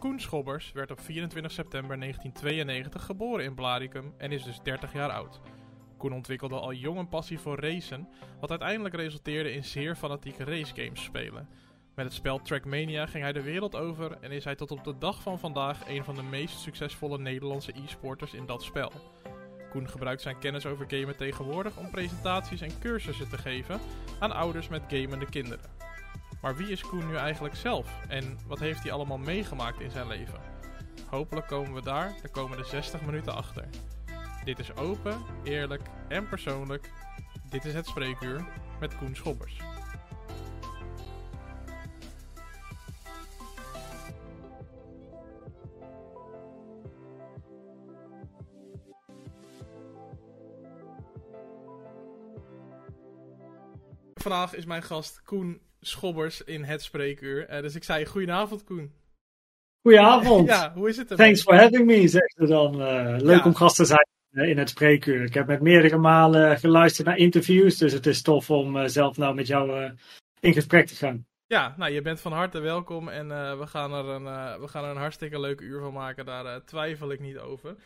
Koen Schobbers werd op 24 september 1992 geboren in Blaricum en is dus 30 jaar oud. Koen ontwikkelde al jong een passie voor racen, wat uiteindelijk resulteerde in zeer fanatieke racegames spelen. Met het spel Trackmania ging hij de wereld over en is hij tot op de dag van vandaag een van de meest succesvolle Nederlandse e-sporters in dat spel. Koen gebruikt zijn kennis over gamen tegenwoordig om presentaties en cursussen te geven aan ouders met gamende kinderen. Maar wie is Koen nu eigenlijk zelf en wat heeft hij allemaal meegemaakt in zijn leven? Hopelijk komen we daar de komende 60 minuten achter. Dit is open, eerlijk en persoonlijk. Dit is het spreekuur met Koen Schobbers. Vandaag is mijn gast Koen Schobbers in het spreekuur. Uh, dus ik zei goedenavond Koen. Goedenavond. Ja, hoe is het? Thanks for having me, zegt ze dan. Uh, leuk ja. om gast te zijn uh, in het spreekuur. Ik heb met meerdere malen geluisterd naar interviews, dus het is tof om zelf nou met jou in gesprek te gaan. Ja, nou je bent van harte welkom en we, gaan er een, we gaan er een hartstikke leuke uur van maken, daar twijfel ik niet over.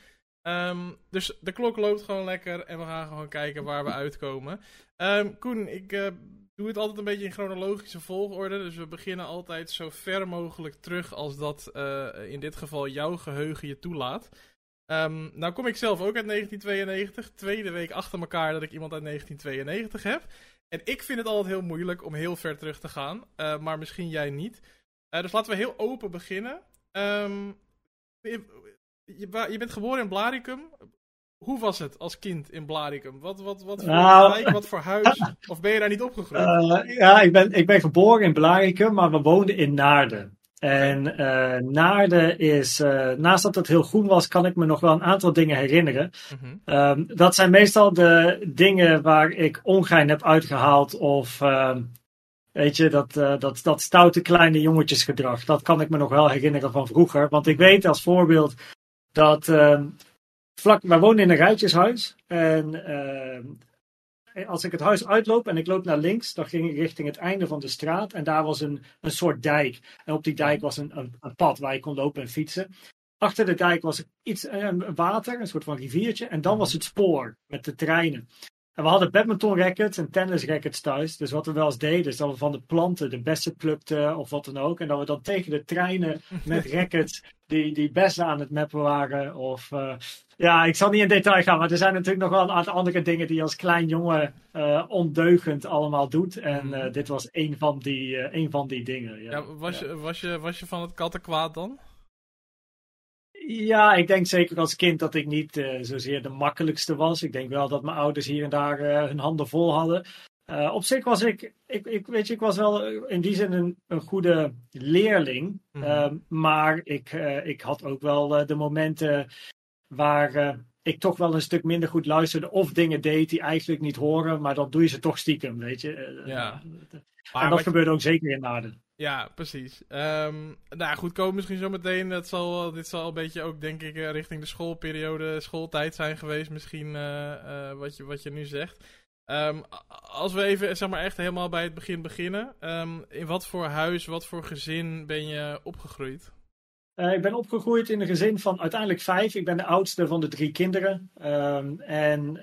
Um, dus de klok loopt gewoon lekker en we gaan gewoon kijken waar we uitkomen. Um, Koen, ik doe het altijd een beetje in chronologische volgorde. Dus we beginnen altijd zo ver mogelijk terug als dat uh, in dit geval jouw geheugen je toelaat. Um, nou kom ik zelf ook uit 1992. Tweede week achter elkaar dat ik iemand uit 1992 heb. En ik vind het altijd heel moeilijk om heel ver terug te gaan. Uh, maar misschien jij niet. dus laten we heel open beginnen. Um, je, je bent geboren in Blaricum. Hoe was het als kind in Blaricum? Wat, wat, wat voor nou, wijk, wat voor huis? Of ben je daar niet opgegroeid? Uh, ja, ik ben, ik ben geboren in Blaricum, maar we woonden in Naarden. En uh, Naarden is, uh, naast dat het heel groen was, kan ik me nog wel een aantal dingen herinneren. Mm -hmm. um, dat zijn meestal de dingen waar ik ongein heb uitgehaald of... Uh, Weet je, dat, uh, dat, dat stoute kleine jongetjesgedrag. Dat kan ik me nog wel herinneren van vroeger. Want ik weet als voorbeeld dat uh, vlak, wij woonden in een rijtjeshuis. En uh, als ik het huis uitloop en ik loop naar links, dan ging ik richting het einde van de straat. En daar was een, een soort dijk. En op die dijk was een, een, pad waar je kon lopen en fietsen. Achter de dijk was iets, een water, een soort van riviertje. En dan was het spoor met de treinen. En we hadden badminton rackets en tennis rackets thuis. Dus wat we wel eens deden, is dat we van de planten de bessen plukten of wat dan ook. En dat we dan tegen de treinen met rackets die, die bessen aan het mappen waren. Of uh, ja, ik zal niet in detail gaan, maar er zijn natuurlijk nog wel een aantal andere dingen die je als klein jongen uh, ondeugend allemaal doet. En uh, dit was een van die, een van die dingen. Ja. ja, was, Je, was, je, was je van het kattenkwaad dan? Ja, ik denk zeker als kind dat ik niet uh, zozeer de makkelijkste was. Ik denk wel dat mijn ouders hier en daar uh, hun handen vol hadden. Uh, op zich was ik, ik, ik, weet je, ik was wel in die zin een, een goede leerling. Mm -hmm. maar ik, ik had ook wel de momenten waar ik toch wel een stuk minder goed luisterde. Of dingen deed die eigenlijk niet horen, maar dan doe je ze toch stiekem, weet je. Ja. en dat gebeurde ook zeker in Naden. Ja, precies. Um, nou goed, komen misschien zo meteen. Dat zal, dit zal een beetje ook, denk ik, richting de schoolperiode, schooltijd zijn geweest. Misschien wat, je, wat je nu zegt. Um, als we even, zeg maar, echt helemaal bij het begin beginnen. Um, in wat voor huis, wat voor gezin ben je opgegroeid? Uh, ik ben opgegroeid in een gezin van uiteindelijk vijf. Ik ben de oudste van de drie kinderen. Um, en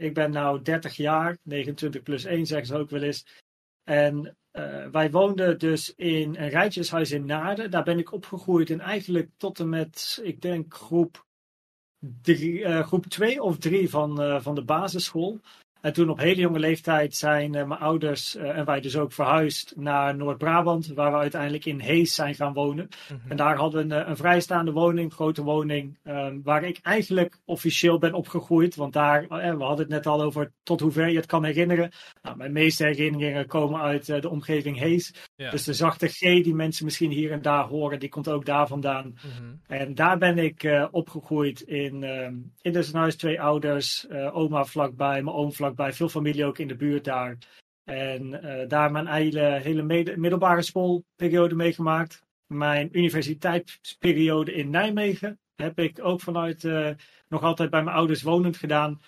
ik ben nu 30 jaar, 29 plus 1 zeggen ze ook wel eens. En uh, wij woonden dus in een rijtjeshuis in Naarden. Daar ben ik opgegroeid en eigenlijk tot en met, ik denk, groep, groep twee of drie van, van de basisschool. En toen op hele jonge leeftijd zijn mijn ouders en wij dus ook verhuisd naar Noord-Brabant, waar we uiteindelijk in Hees zijn gaan wonen. Mm -hmm. En daar hadden we een, een vrijstaande woning, grote woning, um, waar ik eigenlijk officieel ben opgegroeid. Want daar, we hadden het net al over tot hoever je het kan herinneren. Nou, mijn meeste herinneringen komen uit de omgeving Hees. Ja. Dus de zachte G die mensen misschien hier en daar horen, die komt ook daar vandaan. Mm -hmm. En daar ben ik uh, opgegroeid in, um, in dus een huis, twee ouders, uh, oma vlakbij, mijn oom vlakbij bij veel familie ook in de buurt daar. En uh, daar mijn hele, hele middelbare schoolperiode meegemaakt. Mijn universiteitsperiode in Nijmegen heb ik ook vanuit uh, nog altijd bij mijn ouders wonend gedaan.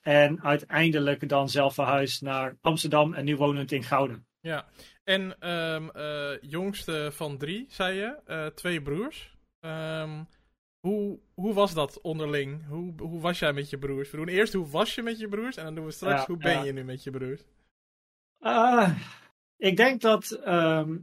En uiteindelijk dan zelf verhuisd naar Amsterdam en nu wonend in Gouden. Ja, en um, uh, jongste van drie, zei je, twee broers. Ehm, hoe, hoe was dat onderling? Hoe, hoe was jij met je broers? We doen eerst hoe was je met je broers en dan doen we straks Ja, hoe ben ja. je nu met je broers? Ah, ik denk dat ehm,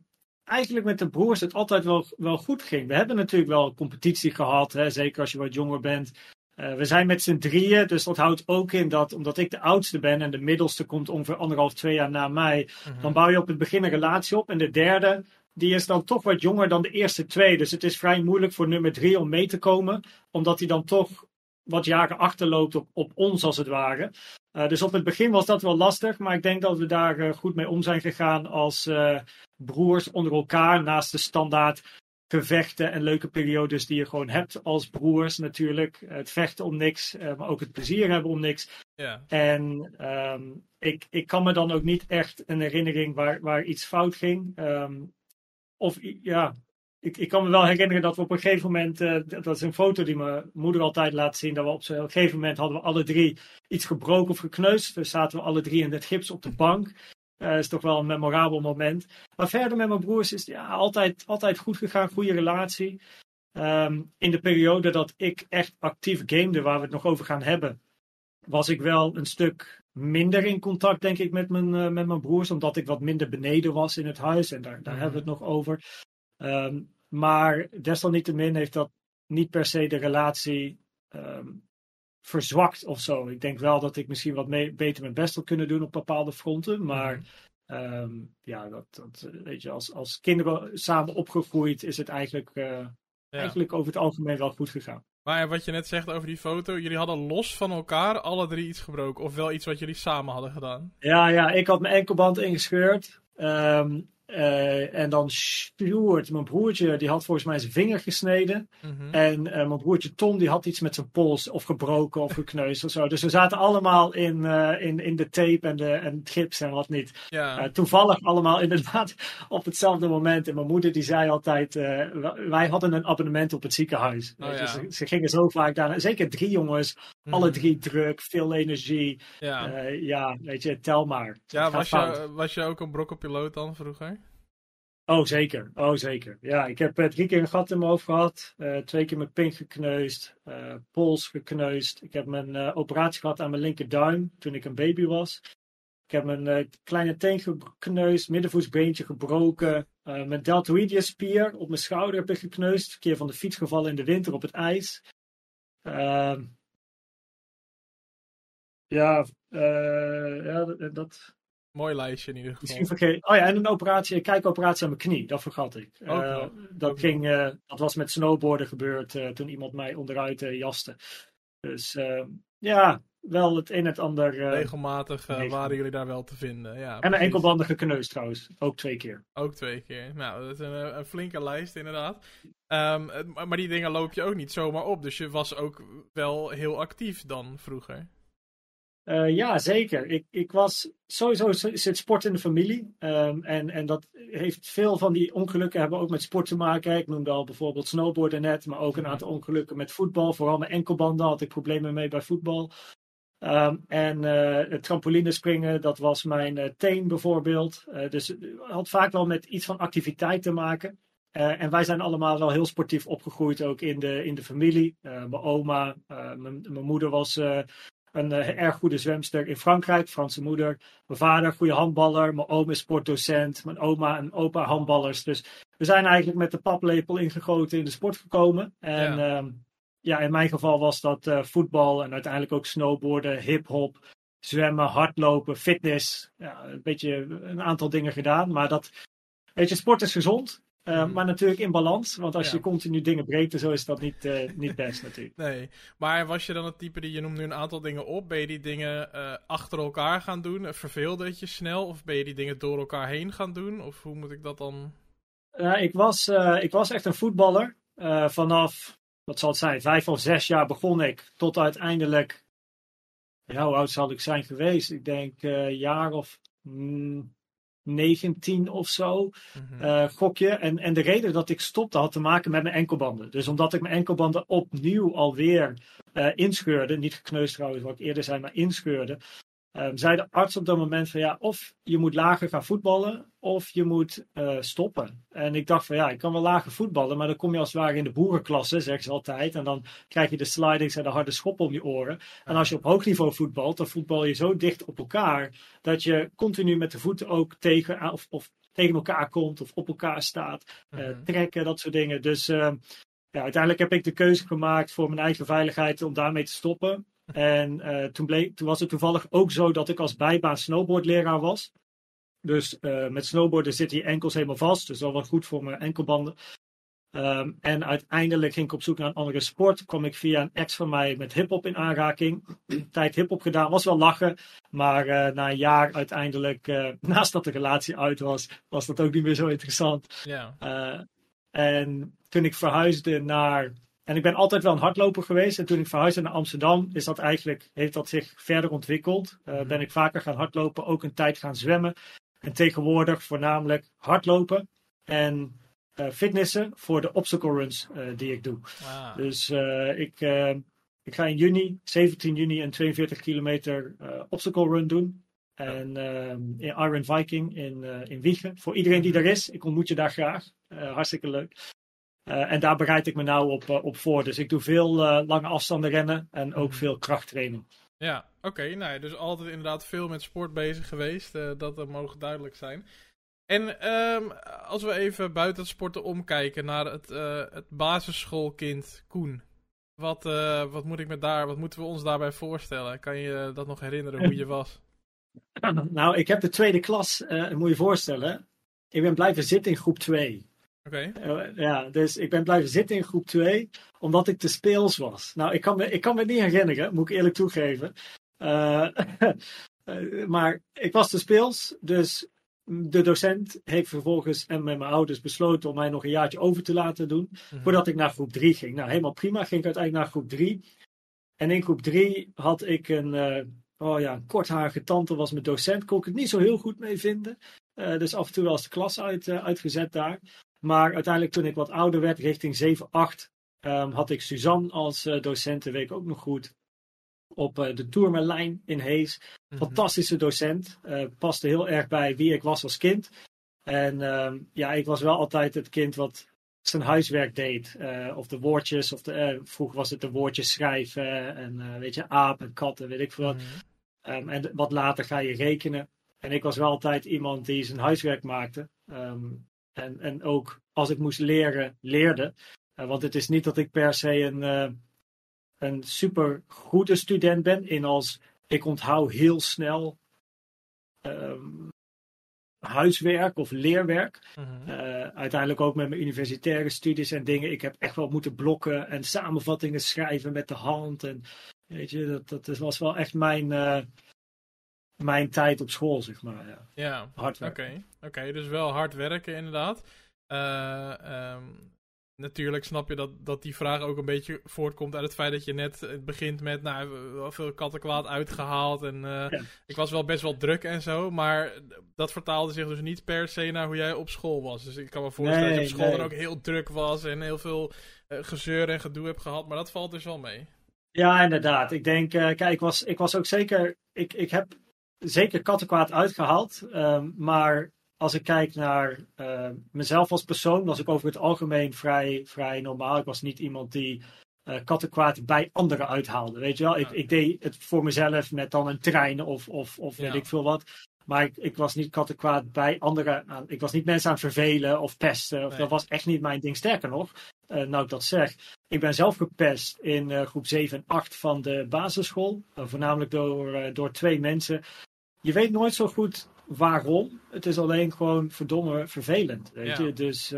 eigenlijk met de broers het altijd wel, wel goed ging. We hebben natuurlijk wel een competitie gehad, hè, zeker als je wat jonger bent. Eh, we zijn met z'n drieën, dus dat houdt ook in dat omdat ik de oudste ben en de middelste komt ongeveer anderhalf, twee jaar na mij, Mhm. dan bouw je op het begin een relatie op. En de derde, die is dan toch wat jonger dan de eerste twee. Dus het is vrij moeilijk voor nummer drie om mee te komen, omdat hij dan toch wat jaren achterloopt op, op ons, als het ware. Eh, dus op het begin was dat wel lastig, maar ik denk dat we daar eh, goed mee om zijn gegaan als eh, broers onder elkaar, naast de standaard gevechten en leuke periodes die je gewoon hebt als broers natuurlijk. Het vechten om niks, maar ook het plezier hebben om niks. Ja. En ehm, ik, ik kan me dan ook niet echt een herinnering waar, waar iets fout ging. Ehm, of ja, ik, ik kan me wel herinneren dat we op een gegeven moment, eh, dat is een foto die mijn moeder altijd laat zien, dat we op een gegeven moment hadden we alle drie iets gebroken of gekneusd. Dus zaten we alle drie in het gips op de bank. Dat is toch wel een memorabel moment. Maar verder met mijn broers is het ja, altijd, altijd goed gegaan, goede relatie. Ehm, in de periode dat ik echt actief gamede, waar we het nog over gaan hebben, was ik wel een stuk minder in contact, denk ik, met mijn, eh, met mijn broers. Omdat ik wat minder beneden was in het huis. En daar, daar Mhm. hebben we het nog over. Ehm, maar desalniettemin heeft dat niet per se de relatie ehm, verzwakt of zo. Ik denk wel dat ik misschien wat mee- beter mijn best had kunnen doen op bepaalde fronten. Maar Mhm. ehm, ja, dat, dat, eh, weet je, als, als kinderen samen opgegroeid is het eigenlijk, eh, Ja. eigenlijk over het algemeen wel goed gegaan. Maar wat je net zegt over die foto, jullie hadden los van elkaar alle drie iets gebroken. Of wel iets wat jullie samen hadden gedaan. Ja, ja, ik had mijn enkelband ingescheurd. Ehm, eh, en dan Stuart, mijn broertje, die had volgens mij zijn vinger gesneden. Mhm. En eh, mijn broertje Tom, die had iets met zijn pols of gebroken of gekneusd of zo. Dus we zaten allemaal in, eh, in, in de tape en, de, en het gips en wat niet. Ja. Toevallig allemaal inderdaad op hetzelfde moment. En mijn moeder die zei altijd, wij hadden een abonnement op het ziekenhuis. Oh, ja. ze gingen zo vaak daar. Zeker drie jongens, alle Mhm. drie druk, veel energie. Ja, Eh, ja, weet je, tel maar. ja was, je, was je ook een brokkenpiloot dan vroeger? Oh, zeker. Oh, zeker. Ja, ik heb eh, drie keer een gat in mijn hoofd gehad. eh, twee keer mijn pink gekneusd. pols gekneusd. Ik heb mijn operatie gehad aan mijn linkerduim toen ik een baby was. Ik heb mijn kleine teen gekneusd. Middenvoetsbeentje gebroken. mijn deltoïdius spier op mijn schouder heb ik gekneusd. Een keer van de fiets gevallen in de winter op het ijs. Ehm, ja, eh, ja, dat- Mooi lijstje in ieder geval. Misschien vergeet. Oh ja, en een operatie, een kijkoperatie aan mijn knie. Dat vergat ik. Eh, dat, ging, eh, dat was met snowboarden gebeurd eh, toen iemand mij onderuit eh, jaste. Dus eh, ja, wel het een en het ander. eh, Regelmatig eh, waren jullie daar wel te vinden. Ja, en mijn precies. enkelbanden gekneusd trouwens. Ook twee keer. Ook twee keer. Nou, dat is een, een flinke lijst inderdaad. Ehm, maar die dingen loop je ook niet zomaar op. Dus je was ook wel heel actief dan vroeger. Eh, ja, zeker. Ik, ik was sowieso zit sport in de familie. Ehm, en, en dat heeft veel van die ongelukken hebben ook met sport te maken. Ik noemde al bijvoorbeeld snowboarden net, maar ook een aantal ongelukken met voetbal. Vooral mijn enkelbanden had ik problemen mee bij voetbal. Ehm, en eh, het trampolinespringen, dat was mijn eh, teen bijvoorbeeld. Dus het had vaak wel met iets van activiteit te maken. En wij zijn allemaal wel heel sportief opgegroeid, ook in de, in de familie. Mijn oma, mijn, moeder was een eh, erg goede zwemster in Frankrijk, Franse moeder. Mijn vader, goede handballer. Mijn oom is sportdocent. Mijn oma en opa handballers. Dus we zijn eigenlijk met de paplepel ingegoten in de sport gekomen. En Ja. ja, ja in mijn geval was dat eh, voetbal en uiteindelijk ook snowboarden, hip-hop, zwemmen, hardlopen, fitness. Ja, een beetje een aantal dingen gedaan. Maar dat, weet je, sport is gezond. Eh, Mhm. Maar natuurlijk in balans. Want als Ja. je continu dingen breekt, en zo is dat niet, eh, niet best natuurlijk. Nee. Maar was je dan het type die je noemt nu een aantal dingen op? Ben je die dingen eh, achter elkaar gaan doen? Verveelde het je snel? Of ben je die dingen door elkaar heen gaan doen? Of hoe moet ik dat dan... Ja, ik, was, ik was echt een voetballer. Vanaf, wat zal het zijn, vijf of zes jaar begon ik. Tot uiteindelijk, ja, hoe oud zal ik zijn geweest? Ik denk een jaar of mm, 19 of zo. Mhm. eh, gokje. En, en de reden dat ik stopte had te maken met mijn enkelbanden. Dus omdat ik mijn enkelbanden opnieuw alweer eh inscheurde. Niet gekneusd trouwens, wat ik eerder zei, maar inscheurde. Um, zei de arts op dat moment van ja, of je moet lager gaan voetballen of je moet uh, stoppen. En ik dacht van ja, ik kan wel lager voetballen, maar dan kom je als het ware in de boerenklasse, zeggen ze altijd. En dan krijg je de slidings en de harde schop om je oren. En als je op hoog niveau voetbalt, dan voetbal je zo dicht op elkaar dat je continu met de voeten ook tegen, of, of tegen elkaar komt of op elkaar staat, uh, trekken, dat soort dingen. Dus uh, ja, uiteindelijk heb ik de keuze gemaakt voor mijn eigen veiligheid om daarmee te stoppen. En uh, toen, bleek, toen was het toevallig ook zo dat ik als bijbaan snowboardleraar was. Dus uh, met snowboarden zitten je enkels helemaal vast. Dus dat was goed voor mijn enkelbanden. Um, en uiteindelijk ging ik op zoek naar een andere sport. Kwam ik via een ex van mij met hip-hop in aanraking. Tijd hip-hop gedaan, was wel lachen. Maar uh, na een jaar uiteindelijk, uh, naast dat de relatie uit was, was dat ook niet meer zo interessant. Ja. Uh, en toen ik verhuisde naar. En ik ben altijd wel een hardloper geweest. En toen ik verhuisde naar Amsterdam, is dat eigenlijk, heeft dat zich verder ontwikkeld. Uh, ben ik vaker gaan hardlopen, ook een tijd gaan zwemmen. En tegenwoordig voornamelijk hardlopen en uh, fitnessen voor de obstacle runs uh, die ik doe. Ah. Dus ik, ik ga in juni, 17 juni, een 42 kilometer obstacle run doen. En in Iron Viking in, in Wiegen. Voor iedereen die er is, ik ontmoet je daar graag. hartstikke leuk. Uh, en daar bereid ik me nou op, uh, op voor. Dus ik doe veel uh, lange afstanden rennen en ook veel krachttraining. Ja, oké. Okay, nou, dus altijd inderdaad veel met sport bezig geweest. dat mogen duidelijk zijn. En um, als we even buiten het sporten omkijken naar het, het basisschoolkind Koen. Wat, wat, moet ik met daar, wat moeten we ons daarbij voorstellen? Kan je dat nog herinneren hoe je was? Nou, ik heb de tweede klas, moet je voorstellen. Ik ben blijven zitten in groep 2. Oké. Okay. Uh, ja, dus ik ben blijven zitten in groep 2, omdat ik te speels was. Nou, ik kan me, ik kan me niet herinneren, moet ik eerlijk toegeven. Uh, uh, maar ik was te speels, dus de docent heeft vervolgens en met mijn ouders besloten om mij nog een jaartje over te laten doen, mm-hmm. voordat ik naar groep 3 ging. Nou, helemaal prima, ging ik uiteindelijk naar groep 3. En in groep 3 had ik een, oh ja, een kortharige tante, was mijn docent, kon ik het niet zo heel goed mee vinden. dus af en toe wel eens de klas uit, uitgezet daar. Maar uiteindelijk toen ik wat ouder werd, richting 7, 8, um, had ik Suzanne als uh, docent, weet ik ook nog goed. Op uh, de Tourmelijn in Hees. Mm-hmm. Fantastische docent. Uh, paste heel erg bij wie ik was als kind. En um, ja, ik was wel altijd het kind wat zijn huiswerk deed. of de woordjes, of de, vroeger was het de woordjes schrijven. En weet je, aap en katten, weet ik veel wat. Mm-hmm. Um, en wat later ga je rekenen. En ik was wel altijd iemand die zijn huiswerk maakte. Um, en, en ook als ik moest leren, leerde. Uh, want het is niet dat ik per se een, uh, een super goede student ben. In als ik onthoud heel snel um, huiswerk of leerwerk. Mm-hmm. Uh, uiteindelijk ook met mijn universitaire studies en dingen. Ik heb echt wel moeten blokken en samenvattingen schrijven met de hand. En weet je, dat, dat was wel echt mijn mijn tijd op school, zeg maar. Ja, ja. hard werken. Oké, okay. okay, dus wel hard werken inderdaad. Uh, um, natuurlijk snap je dat, dat die vraag ook een beetje voortkomt uit het feit dat je net begint met, nou, wel veel kattenkwaad uitgehaald en uh, ja. ik was wel best wel druk en zo, maar dat vertaalde zich dus niet per se naar hoe jij op school was. Dus ik kan me voorstellen nee, dat je op school nee. dan ook heel druk was en heel veel uh, gezeur en gedoe hebt gehad, maar dat valt dus wel mee. Ja, inderdaad. Ik denk, kijk, ik was, ik was ook zeker, ik, ik heb zeker kattenkwaad uitgehaald. Um, maar als ik kijk naar uh, mezelf als persoon, was ik over het algemeen vrij, vrij normaal. Ik was niet iemand die uh, kattenkwaad bij anderen uithaalde. Weet je wel, ik, ik deed het voor mezelf met dan een trein of, of, of weet ja. ik veel wat. Maar ik, ik, was niet kattenkwaad bij anderen. Aan, ik was niet mensen aan het vervelen of pesten. Of, nee. Dat was echt niet mijn ding. Sterker nog, uh, nou ik dat zeg. Ik ben zelf gepest in uh, groep 7 en 8 van de basisschool. Voornamelijk door, door twee mensen. Je weet nooit zo goed waarom. Het is alleen gewoon verdomme vervelend. Weet ja. je? Dus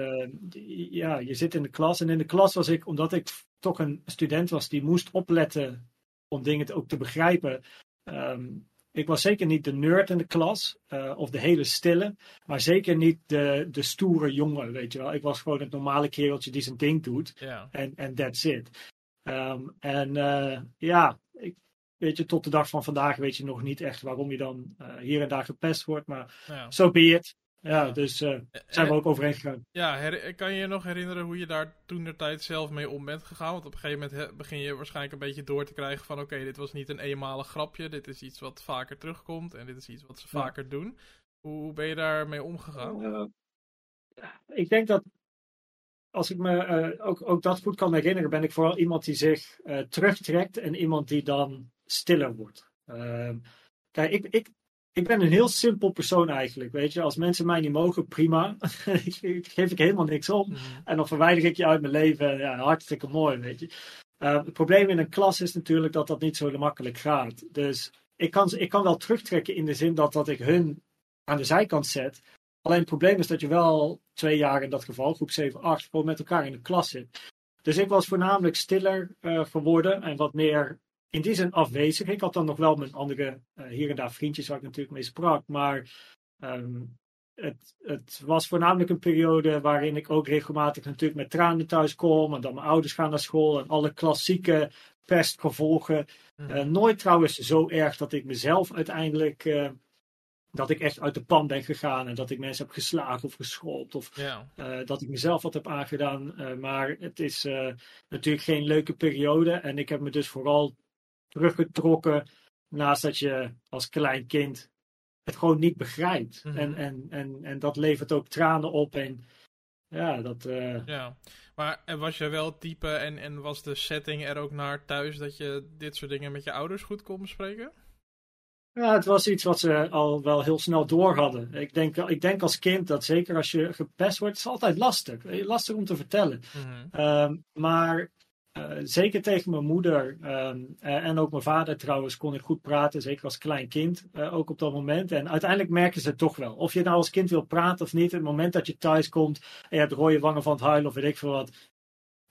ja, je zit in de klas. En in de klas was ik, omdat ik toch een student was die moest opletten om dingen te, ook te begrijpen. Um, ik was zeker niet de nerd in de klas, uh, of de hele stille, maar zeker niet de, de stoere jongen, weet je wel. Ik was gewoon het normale kereltje die zijn ding doet. En yeah. that's it. Um, en uh, ja, weet je, tot de dag van vandaag weet je nog niet echt waarom je dan uh, hier en daar gepest wordt, maar zo so be it. ja, dus uh, zijn we ook overheen gegaan. Ja, kan je je nog herinneren hoe je daar toen de tijd zelf mee om bent gegaan? Want op een gegeven moment begin je waarschijnlijk een beetje door te krijgen van... oké, dit was niet een eenmalig grapje, dit is iets wat vaker terugkomt... en dit is iets wat ze vaker doen. Hoe ben je daarmee omgegaan? Uh, ik denk dat als ik me uh, ook, ook dat goed kan herinneren, ben ik vooral iemand die zich terugtrekt en iemand die dan stiller wordt. Uh, kijk, ik, ik, ik ben een heel simpel persoon eigenlijk. Weet je, als mensen mij niet mogen, prima. geef ik helemaal niks om. Mhm. En dan verwijder ik je uit mijn leven. Ja, hartstikke mooi, weet je. het probleem in een klas is natuurlijk dat dat niet zo makkelijk gaat. Dus ik kan, ik kan wel terugtrekken in de zin dat, dat ik hun aan de zijkant zet. Alleen het probleem is dat je wel twee jaar in dat geval, groep 7, 8, gewoon met elkaar in de klas zit. Dus ik was voornamelijk stiller uh, geworden en wat meer in die zin afwezig. Ik had dan nog wel mijn andere uh, hier en daar vriendjes waar ik natuurlijk mee sprak. Maar um, het, het, was voornamelijk een periode waarin ik ook regelmatig natuurlijk met tranen thuis kom. En dan mijn ouders gaan naar school en alle klassieke pestgevolgen. Uh, nooit trouwens zo erg dat ik mezelf uiteindelijk dat ik echt uit de pan ben gegaan en dat ik mensen heb geslagen of geschopt of ja. uh, dat ik mezelf wat heb aangedaan. Maar het is natuurlijk geen leuke periode en ik heb me dus vooral teruggetrokken naast dat je als klein kind het gewoon niet begrijpt. Mm -hmm. en, en, en, en dat levert ook tranen op en ja, dat... Ja, maar was je wel type en, en was de setting er ook naar thuis dat je dit soort dingen met je ouders goed kon bespreken? Ja, het was iets wat ze al wel heel snel door hadden. Ik denk, ik denk als kind dat zeker als je gepest wordt, is het altijd lastig. Lastig om te vertellen. Mhm. Ehm, maar zeker tegen mijn moeder um, uh, en ook mijn vader trouwens kon ik goed praten, zeker als klein kind, uh, ook op dat moment. En uiteindelijk merken ze het toch wel. Of je nou als kind wil praten of niet, het moment dat je thuis komt en je hebt rode wangen van het huilen of weet ik veel wat,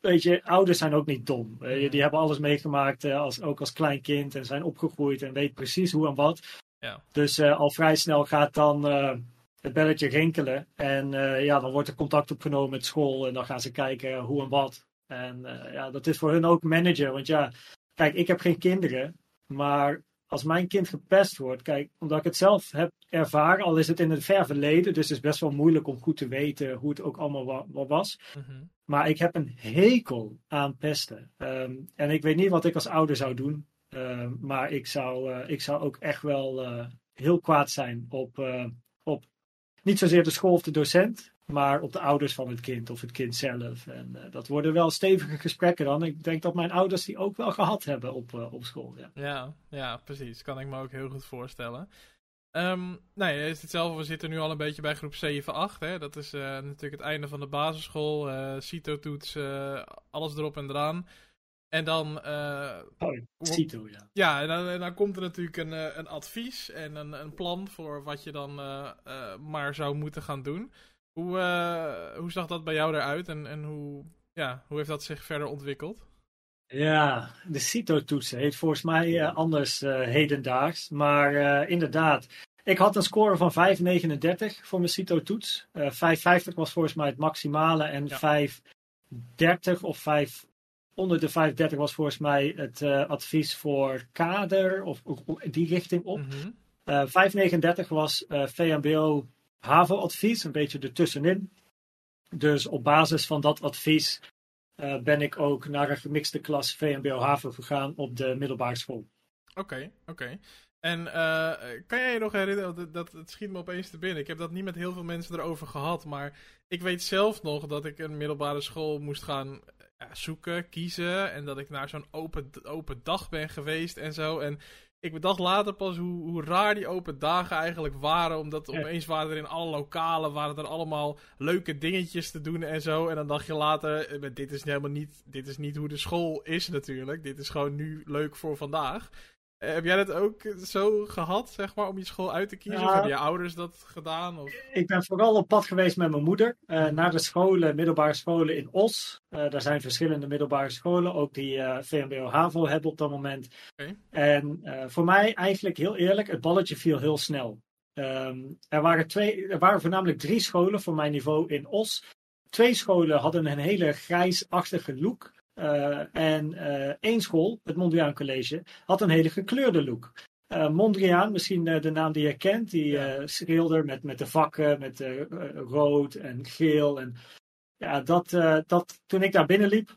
weet je, ouders zijn ook niet dom. die hebben alles meegemaakt, uh, als, ook als klein kind, en zijn opgegroeid en weet precies hoe en wat. Ja. Dus uh, al vrij snel gaat dan het belletje rinkelen. En ja, dan wordt er contact opgenomen met school en dan gaan ze kijken hoe en wat. En ja, dat is voor hun ook manager. Want ja, kijk, ik heb geen kinderen, maar als mijn kind gepest wordt, kijk, omdat ik het zelf heb ervaren, al is het in het ver verleden, dus het is best wel moeilijk om goed te weten hoe het ook allemaal wa was. Mhm. Maar ik heb een hekel aan pesten. Um, en ik weet niet wat ik als ouder zou doen, um, maar ik zou, uh, ik zou ook echt wel uh, heel kwaad zijn op, op niet zozeer de school of de docent, maar op de ouders van het kind of het kind zelf. En uh, dat worden wel stevige gesprekken dan. Ik denk dat mijn ouders die ook wel gehad hebben op, uh, op school. Ja. ja. Ja, precies. Kan ik me ook heel goed voorstellen. Um, nee, is hetzelfde. We zitten nu al een beetje bij groep 7, 8. Hè? Dat is uh, natuurlijk het einde van de basisschool. CITO-toets, alles erop en eraan. En dan. oh, CITO, ja. Ja, en dan, en dan, komt er natuurlijk een, een advies en een, een plan voor wat je dan maar zou moeten gaan doen. Hoe, uh, hoe zag dat bij jou eruit en, en hoe, ja, hoe heeft dat zich verder ontwikkeld? Ja, de CITO-toets heet volgens mij uh, anders uh, hedendaags. Maar inderdaad, ik had een score van 5,39 voor mijn CITO-toets. 5,50 was volgens mij het maximale en ja. 5,30 of 5 onder de 5,30 was volgens mij het advies voor kader of, of, die richting op. Mm -hmm. 5,39 was VMBO HAVO-advies, een beetje ertussenin. Dus op basis van dat advies uh, ben ik ook naar een gemixte klas VMBO-HAVO gegaan op de middelbare school. Oké, oké. En uh, kan jij je nog herinneren, dat, dat, het schiet me opeens te binnen. Ik heb dat niet met heel veel mensen erover gehad, maar ik weet zelf nog dat ik een middelbare school moest gaan ja, zoeken, kiezen. En dat ik naar zo'n open, open dag ben geweest en zo. En ik bedacht later pas hoe, hoe raar die open dagen eigenlijk waren. Omdat opeens waren er in alle lokalen waren er allemaal leuke dingetjes te doen en zo. En dan dacht je later, eh, dit is helemaal niet, dit is niet hoe de school is natuurlijk. Dit is gewoon nu leuk voor vandaag. Eh, heb jij dat ook zo gehad, zeg maar, om je school uit te kiezen? of hebben je ouders dat gedaan? Of? Ik ben vooral op pad geweest met mijn moeder. Uh, naar de scholen, middelbare scholen in Os. Uh, daar zijn verschillende middelbare scholen, ook die uh, VMBO-HAVO hebben op dat moment. Okay. En voor mij eigenlijk heel eerlijk, het balletje viel heel snel. Um, er, waren twee, er waren voornamelijk drie scholen voor mijn niveau in Os. Twee scholen hadden een hele grijsachtige look. Uh, en uh, één school, het Mondriaan College, had een hele gekleurde look. Uh, Mondriaan, misschien de naam die je kent, die ja. schilder met, met de vakken, met rood en geel. En ja, dat, dat, toen ik daar binnenliep,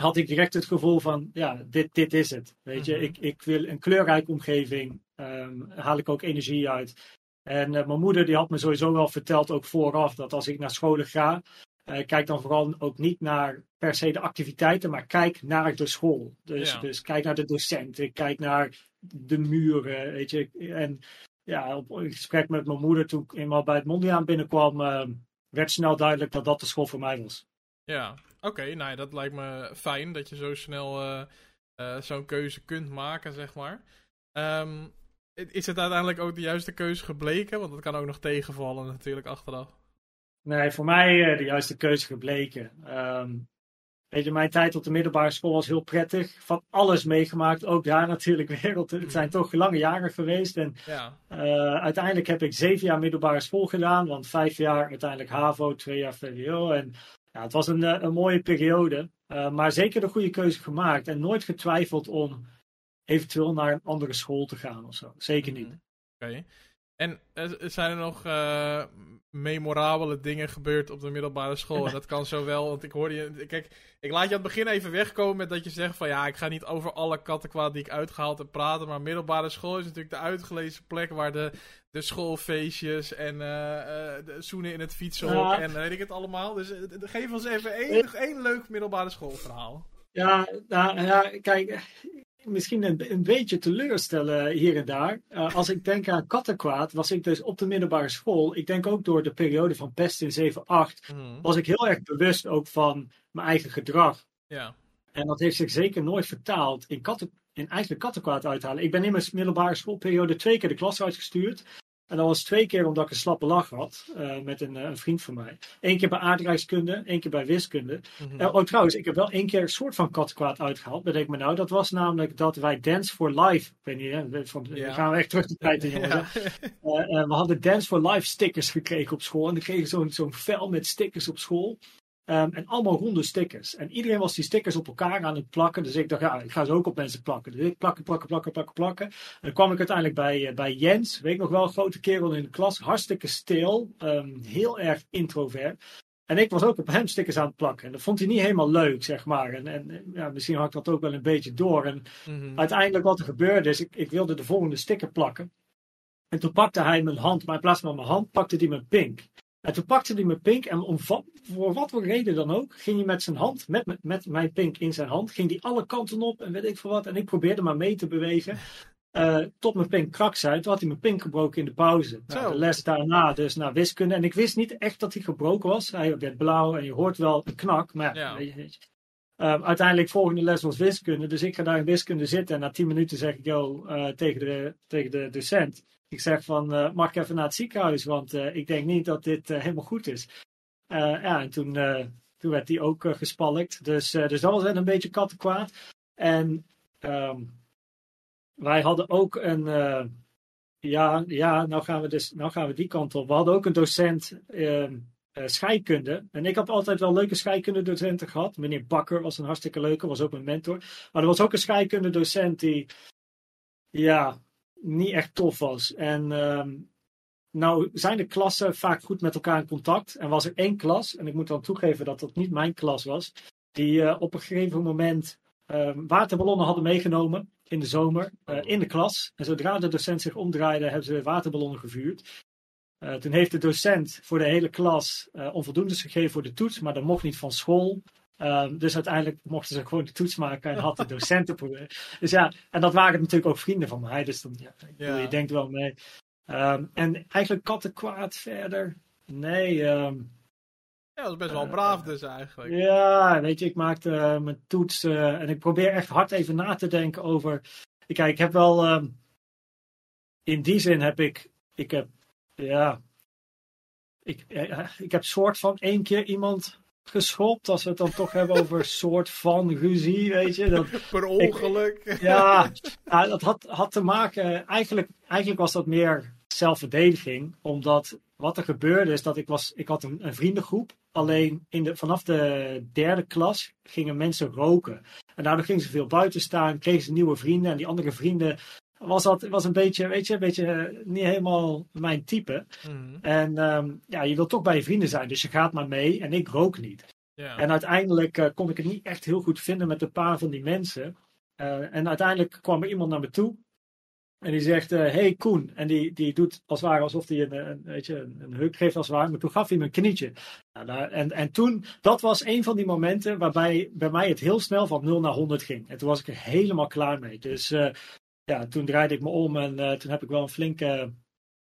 had ik direct het gevoel van, ja, dit, dit is het. Weet je, mhm. ik, ik wil een kleurrijke omgeving, um, haal ik ook energie uit. En mijn moeder die had me sowieso wel verteld, ook vooraf, dat als ik naar scholen ga, uh, kijk dan vooral ook niet naar per se de activiteiten, maar kijk naar de school. Dus, ja. dus kijk naar de docenten, kijk naar de muren, weet je. En ja, op een gesprek met mijn moeder, toen ik eenmaal bij het Mondiaan binnenkwam, uh, werd snel duidelijk dat dat de school voor mij was. Ja, oké. nou, dat lijkt me fijn dat je zo snel uh, zo'n keuze kunt maken, zeg maar. Um, is het uiteindelijk ook de juiste keuze gebleken? Want dat kan ook nog tegenvallen natuurlijk achteraf. Nee, voor mij uh, de juiste keuze gebleken. Um, weet je, mijn tijd op de middelbare school was heel prettig. Van alles meegemaakt. Ook daar natuurlijk wereld. Het zijn toch lange jaren geweest. En ja. uiteindelijk heb ik zeven jaar middelbare school gedaan. Want vijf jaar uiteindelijk HAVO, twee jaar VWO. En ja, het was een, eh, een mooie periode. Uh, maar zeker de goede keuze gemaakt. En nooit getwijfeld om eventueel naar een andere school te gaan of zo. Zeker niet. Mhm. Oké. En zijn er nog memorabele dingen gebeurd op de middelbare school. En dat kan zowel, want ik hoorde je. Kijk, ik laat je aan het begin even wegkomen met dat je zegt van ja, ik ga niet over alle kattenkwaad die ik uitgehaald heb praten. Maar middelbare school is natuurlijk de uitgelezen plek waar de, de schoolfeestjes en uh, de zoenen in het fietsenhok en weet ik het allemaal. Dus geef ons even één, één leuk middelbare schoolverhaal. Ja, nou, ja, kijk, misschien een, een, beetje teleurstellen hier en daar. Uh, als ik denk aan kattenkwaad, was ik dus op de middelbare school. Ik denk ook door de periode van pest in 7-8, mm. was ik heel erg bewust ook van mijn eigen gedrag. Ja. En dat heeft zich zeker nooit vertaald in, katten, in eigenlijk kattenkwaad uithalen. Ik ben in mijn middelbare schoolperiode twee keer de klas uitgestuurd. En dat was twee keer omdat ik een slappe lach had uh, met een, uh, een, vriend van mij. Eén keer bij aardrijkskunde, één keer bij wiskunde. Mm -hmm. uh, oh, trouwens, ik heb wel één keer een soort van kattenkwaad uitgehaald. Bedenk me nou, dat was namelijk dat wij Dance for Life. Ik weet niet, hè, van, ja. gaan we echt terug de tijd in. Ja. we hadden Dance for Life stickers gekregen op school. En dan kregen zo'n zo'n vel met stickers op school. Um, en allemaal ronde stickers. En iedereen was die stickers op elkaar aan het plakken. Dus ik dacht, ja, ik ga ze ook op mensen plakken. Dus ik plakken, plakken, plakken, plakken, plakken. En dan kwam ik uiteindelijk bij, uh, bij Jens. Weet ik nog wel, een grote kerel in de klas. Hartstikke stil. Um, heel erg introvert. En ik was ook op hem stickers aan het plakken. En dat vond hij niet helemaal leuk, zeg maar. En, en ja, misschien had ik dat ook wel een beetje door. En mm -hmm. uiteindelijk wat er gebeurde is, ik, ik wilde de volgende sticker plakken. En toen pakte hij mijn hand, maar in plaats van mijn hand pakte hij mijn pink. En toen pakte hij mijn pink en om, voor wat voor reden dan ook, ging hij met zijn hand, met, met mijn pink in zijn hand, ging hij alle kanten op en weet ik veel wat. En ik probeerde maar mee te bewegen. Uh, tot mijn pink krak zei. Toen had hij mijn pink gebroken in de pauze. Nou, de les daarna dus naar wiskunde. En ik wist niet echt dat hij gebroken was. Hij werd blauw en je hoort wel een knak. Maar ja. weet je, weet je. Uh, uiteindelijk volgende les was wiskunde. Dus ik ga daar in wiskunde zitten. En na tien minuten zeg ik, yo, uh, tegen, de, tegen de docent. Ik zeg van, uh, mag ik even naar het ziekenhuis? Want uh, ik denk niet dat dit uh, helemaal goed is. ja, en toen, toen werd die ook gespalkt. Dus, dus dat was een beetje kattenkwaad. En um, wij hadden ook een... ja, ja nou, gaan we dus, nou gaan we die kant op. We hadden ook een docent ehm, scheikunde. En ik heb altijd wel leuke scheikundedocenten gehad. Meneer Bakker was een hartstikke leuke, was ook mijn mentor. Maar er was ook een scheikundedocent die... Ja, niet echt tof was. En um, nou zijn de klassen vaak goed met elkaar in contact. En was er één klas, en ik moet dan toegeven dat dat niet mijn klas was, die uh, op een gegeven moment um, waterballonnen hadden meegenomen in de zomer uh, in de klas. En zodra de docent zich omdraaide, hebben ze waterballonnen gevuurd. Uh, toen heeft de docent voor de hele klas onvoldoendes gegeven voor de toets, maar dat mocht niet van school. Um, dus uiteindelijk mochten ze gewoon de toets maken en had de docenten. Dus ja, en dat waren natuurlijk ook vrienden van mij. Dus dan, ja, ja. je denkt wel mee. Um, en eigenlijk kattenkwaad verder. Nee. Um, ja, dat is best wel uh, braaf dus eigenlijk. Ja, weet je, ik maakte uh, mijn toets uh, en ik probeer echt hard even na te denken over. Kijk, ik heb wel. in die zin heb ik. Ik heb. Ja. Ik, ik heb soort van één keer iemand geschopt. Als we het dan toch hebben over een soort van ruzie, weet je. Dat, per ongeluk. ja, nou, dat had, had te maken. Eigenlijk, eigenlijk was dat meer zelfverdediging. Omdat wat er gebeurde is dat ik was. Ik had een, een vriendengroep. Alleen in de, vanaf de derde klas gingen mensen roken. En daardoor gingen ze veel buiten staan, kregen ze nieuwe vrienden. En die andere vrienden was dat was een beetje, weet je, een beetje eh, niet helemaal mijn type. Mhm. En ehm, ja, je wilt toch bij je vrienden zijn, dus je gaat maar mee. En ik rook niet. En uiteindelijk eh, kon ik het niet echt heel goed vinden met een paar van die mensen. Eh, en uiteindelijk kwam er iemand naar me toe. En die zegt, hey Koen. En die, die doet als het ware alsof hij een, een, weet je, een, een huk geeft als het ware. Maar toen gaf hij me een knietje. Nou, daar- en, en toen, dat was een van die momenten waarbij bij mij het heel snel van 0 naar 100 ging. En toen was ik er helemaal klaar mee. Dus ja, toen draaide ik me om en eh, toen heb ik wel een flinke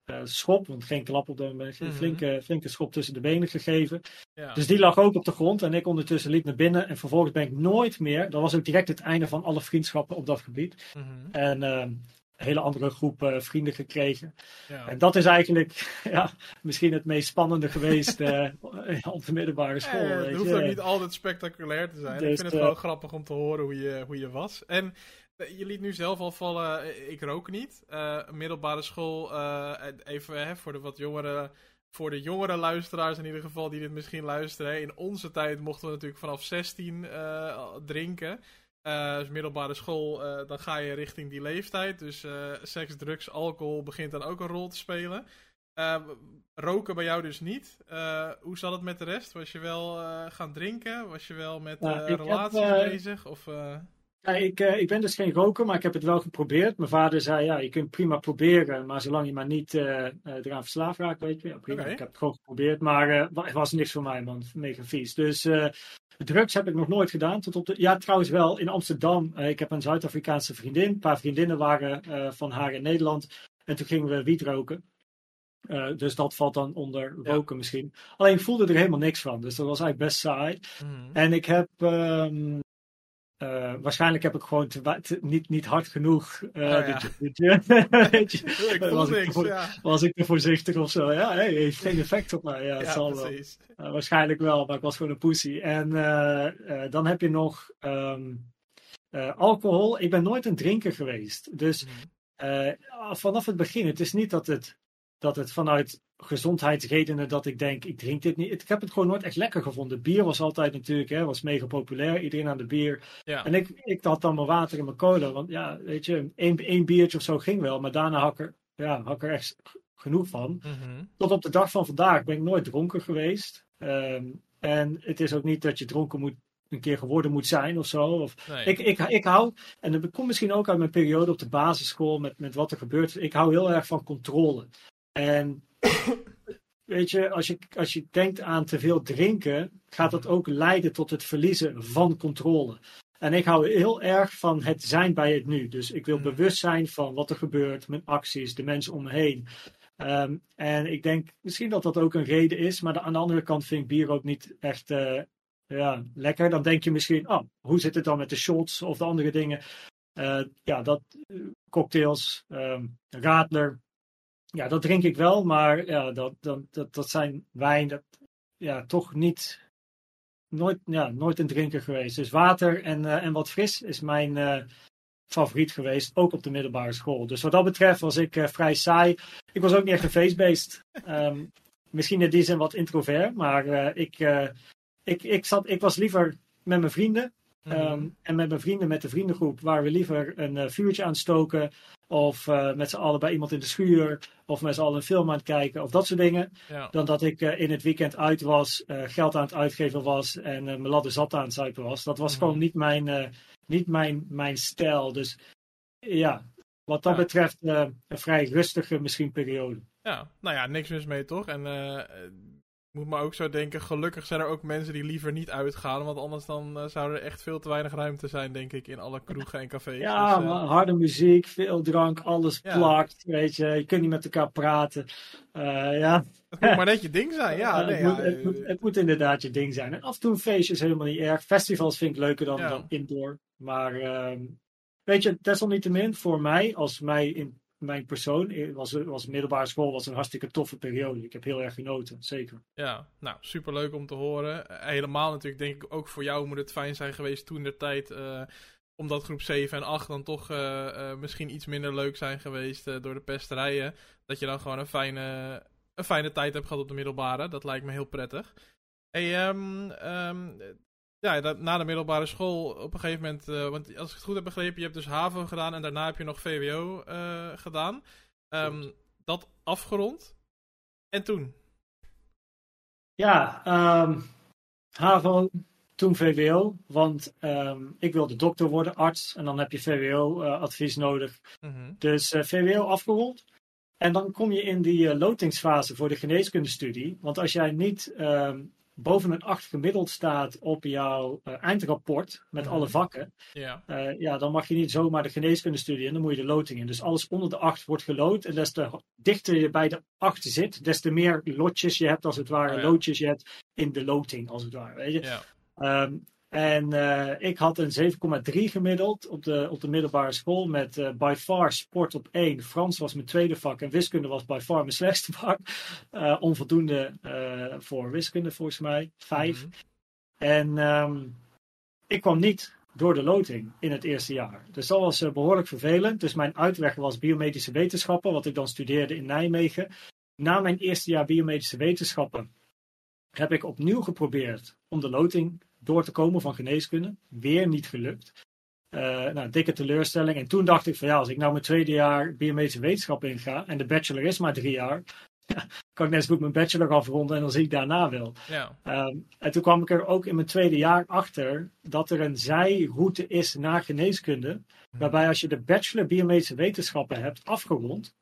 eh, schop. Want geen klap op de een Mhm. flinke, flinke schop tussen de benen gegeven. ja. Dus die lag ook op de grond en ik ondertussen liep naar binnen. En vervolgens ben ik nooit meer, dat was ook direct het einde van alle vriendschappen op dat gebied. Mhm. En eh, een hele andere groep eh, vrienden gekregen. ja. En dat is eigenlijk ja, misschien het meest spannende geweest op de middelbare school. Het hoeft je. ook niet altijd spectaculair te zijn. ik Dus, vind het gewoon grappig om te horen hoe je, hoe je was. En je liet nu zelf al vallen, eh, ik rook niet. Eh, middelbare school, eh, even hè, voor de wat jongere, voor de jongere luisteraars in ieder geval die dit misschien luisteren. hè. In onze tijd mochten we natuurlijk vanaf 16 eh, al drinken. Eh, dus middelbare school, eh, dan ga je richting die leeftijd. Dus eh, seks, drugs, alcohol begint dan ook een rol te spelen. Eh, roken bij jou dus niet. Eh, hoe zat het met de rest? Was je wel eh, gaan drinken? Was je wel met Nou, eh, heb, relaties eh, bezig? Of, eh, Ja, ik, eh, ik ben dus geen roker, maar ik heb het wel geprobeerd. Mijn vader zei, ja, je kunt prima proberen, maar zolang je maar niet eh, eh, eraan verslaafd raakt, weet je. Ja, prima. Ik heb het gewoon geprobeerd, maar het was niks voor mij, man. Mega vies. Dus drugs heb ik nog nooit gedaan. Tot op de, ja, trouwens wel in Amsterdam. Ik heb een Zuid-Afrikaanse vriendin. Een paar vriendinnen waren van haar in Nederland. En toen gingen we wiet roken. Dus dat valt dan onder Ja. roken misschien. Alleen ik voelde er helemaal niks van. Dus dat was eigenlijk best saai. mhm. En ik heb. ehm, eh, waarschijnlijk heb ik gewoon te, wa- te- niet, niet hard genoeg. Oh, ja. weet je, ik was, ik te, voor- ja. was ik te voorzichtig of zo? Ja, heeft geen effect op mij. Ja, zal wel. Eh, waarschijnlijk wel, maar ik was gewoon een pussy. En eh, dan heb je nog ehm, eh, alcohol. Ik ben nooit een drinker geweest. Dus Mhm. vanaf het begin, het is niet dat het, dat het vanuit gezondheidsredenen dat ik denk, ik drink dit niet. Ik heb het gewoon nooit echt lekker gevonden. Bier was altijd natuurlijk, hè, was mega populair. Iedereen aan de bier. Ja. En ik, ik had dan mijn water in mijn cola. Want ja, weet je, één, één biertje of zo ging wel. Maar daarna had ik er, ja, had ik er echt genoeg van. Mhm. Tot op de dag van vandaag ben ik nooit dronken geweest. Ehm, en het is ook niet dat je dronken moet, een keer geworden moet zijn of zo. Of, Nee. ik, ik, ik hou, en dat komt misschien ook uit mijn periode op de basisschool met, met wat er gebeurt. Ik hou heel erg van controle. En weet je, als je, als je denkt aan te veel drinken, gaat dat ook leiden tot het verliezen van controle. En ik hou heel erg van het zijn bij het nu. Dus ik wil Mm. bewust zijn van wat er gebeurt, mijn acties, de mensen om me heen. Ehm, en ik denk misschien dat dat ook een reden is, maar de- aan de andere kant vind ik bier ook niet echt eh, ja, lekker. Dan denk je misschien, oh, hoe zit het dan met de shots of de andere dingen? Eh, ja, dat eh, cocktails, ehm radler, ja, dat drink ik wel, maar ja, dat, dat, dat, dat zijn wijn, dat, ja, toch niet, nooit, ja, nooit een drinker geweest. Dus water en, eh, en wat fris is mijn eh, favoriet geweest, ook op de middelbare school. Dus wat dat betreft was ik eh, vrij saai. Ik was ook niet echt een feestbeest. Ehm, misschien in die zin wat introvert, maar ik, ik, ik, zat, ik was liever met mijn vrienden. Mhm. Ehm, en met mijn vrienden, met de vriendengroep, waar we liever een eh, vuurtje aan stoken. Of eh, met z'n allen bij iemand in de schuur. Of met z'n allen een film aan het kijken. Of dat soort dingen. ja. Dan dat ik eh, in het weekend uit was, geld aan het uitgeven was. En mijn ladder zat aan het zuipen was. Dat was Mhm. gewoon niet mijn, niet mijn, mijn stijl. Dus ja, wat dat Ja. betreft een vrij rustige misschien periode. ja, nou ja, niks mis mee toch? En moet maar ook zo denken, gelukkig zijn er ook mensen die liever niet uitgaan. Want anders dan eh, zou er echt veel te weinig ruimte zijn, denk ik, in alle kroegen en cafés. Ja, Dus, eh, maar harde muziek, veel drank, alles Ja. plakt. Weet je, je kunt niet met elkaar praten. Eh, ja, Het moet maar net je ding zijn, ja. Nee, het, ja, moet, het, moet, het moet inderdaad je ding zijn. En af en toe een feestje is helemaal niet erg. Festivals vind ik leuker dan, Ja. dan indoor. Maar ehm, weet je, desalniettemin voor mij, als mij in mijn persoon, eh, was, was middelbare school was een hartstikke toffe periode. Ik heb heel erg genoten, zeker. Ja, nou, superleuk om te horen. Eh, helemaal natuurlijk, denk ik, ook voor jou moet het fijn zijn geweest toen de tijd. eh, omdat groep 7 en 8 dan toch eh, eh, misschien iets minder leuk zijn geweest eh, door de pesterijen. Dat je dan gewoon een fijne, een fijne tijd hebt gehad op de middelbare. Dat lijkt me heel prettig. Hey, ehm, ja, dat, na de middelbare school op een gegeven moment, uh, want als ik het goed heb begrepen, je hebt dus HAVO gedaan en daarna heb je nog VWO uh, gedaan. Um, dat afgerond. En toen? Ja, um, HAVO, toen VWO, want um, ik wilde dokter worden, arts, en dan heb je VWO-advies uh, nodig. Mm -hmm. Dus VWO afgerond. En dan kom je in die lotingsfase voor de geneeskundestudie. Want als jij niet boven een 8 gemiddeld staat op jouw uh, eindrapport met mm. alle vakken, ja. Uh, ja, dan mag je niet zomaar de geneeskundestudie en dan moet je de loting in. Dus alles onder de 8 wordt gelood. En des te dichter je bij de 8 zit, des te meer lotjes je hebt, als het ware, oh, ja. loodjes je hebt in de loting, als het ware. Weet je? Ja. Um, en uh, ik had een 7,3 gemiddeld op de, op de middelbare school met uh, by far sport op 1. Frans was mijn tweede vak en wiskunde was by far mijn slechtste vak. Uh, onvoldoende voor wiskunde volgens mij, 5. Mm -hmm. En um, ik kwam niet door de loting in het eerste jaar. Dus dat was behoorlijk vervelend. Dus mijn uitweg was biomedische wetenschappen, wat ik dan studeerde in Nijmegen. Na mijn eerste jaar biomedische wetenschappen heb ik opnieuw geprobeerd om de loting door te komen van geneeskunde. Weer niet gelukt. Uh, nou, dikke teleurstelling. En toen dacht ik van ja, als ik nou mijn tweede jaar biomedische wetenschap inga en de bachelor is maar drie jaar, ja, kan ik net zo goed mijn bachelor afronden en dan zie ik daarna wel. Ja. Um, en toen kwam ik er ook in mijn tweede jaar achter dat er een zijroute is naar geneeskunde, hm. waarbij als je de bachelor biomedische wetenschappen hebt afgerond,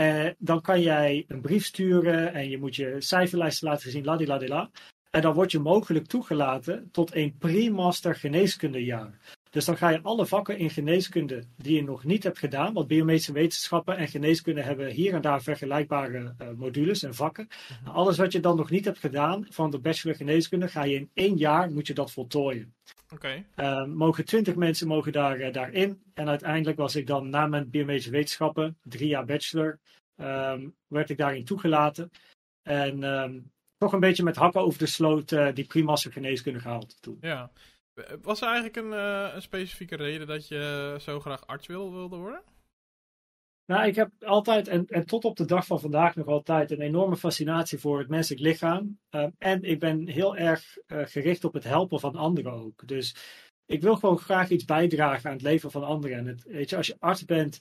uh, dan kan jij een brief sturen en je moet je cijferlijsten laten zien, ladila. En dan word je mogelijk toegelaten tot een pre-master geneeskundejaar. Dus dan ga je alle vakken in geneeskunde die je nog niet hebt gedaan, want biomedische wetenschappen en geneeskunde hebben hier en daar vergelijkbare uh, modules en vakken. Mm Alles wat je dan nog niet hebt gedaan van de bachelor geneeskunde, ga je in één jaar moet je dat voltooien. Oké. Okay. Uh, mogen twintig mensen mogen daar, uh, daarin. En uiteindelijk was ik dan na mijn biomedische wetenschappen, drie jaar bachelor, um, werd ik daarin toegelaten. En um, toch een beetje met hakken over de sloot uh, die primasse geneeskunde gehaald toen. Ja. Was er eigenlijk een, uh, een, specifieke reden dat je zo graag arts wil, wilde worden? Nou, ik heb altijd en, en, tot op de dag van vandaag nog altijd een enorme fascinatie voor het menselijk lichaam. Uh, en ik ben heel erg gericht op het helpen van anderen ook. Dus ik wil gewoon graag iets bijdragen aan het leven van anderen. En het, weet je, als je arts bent,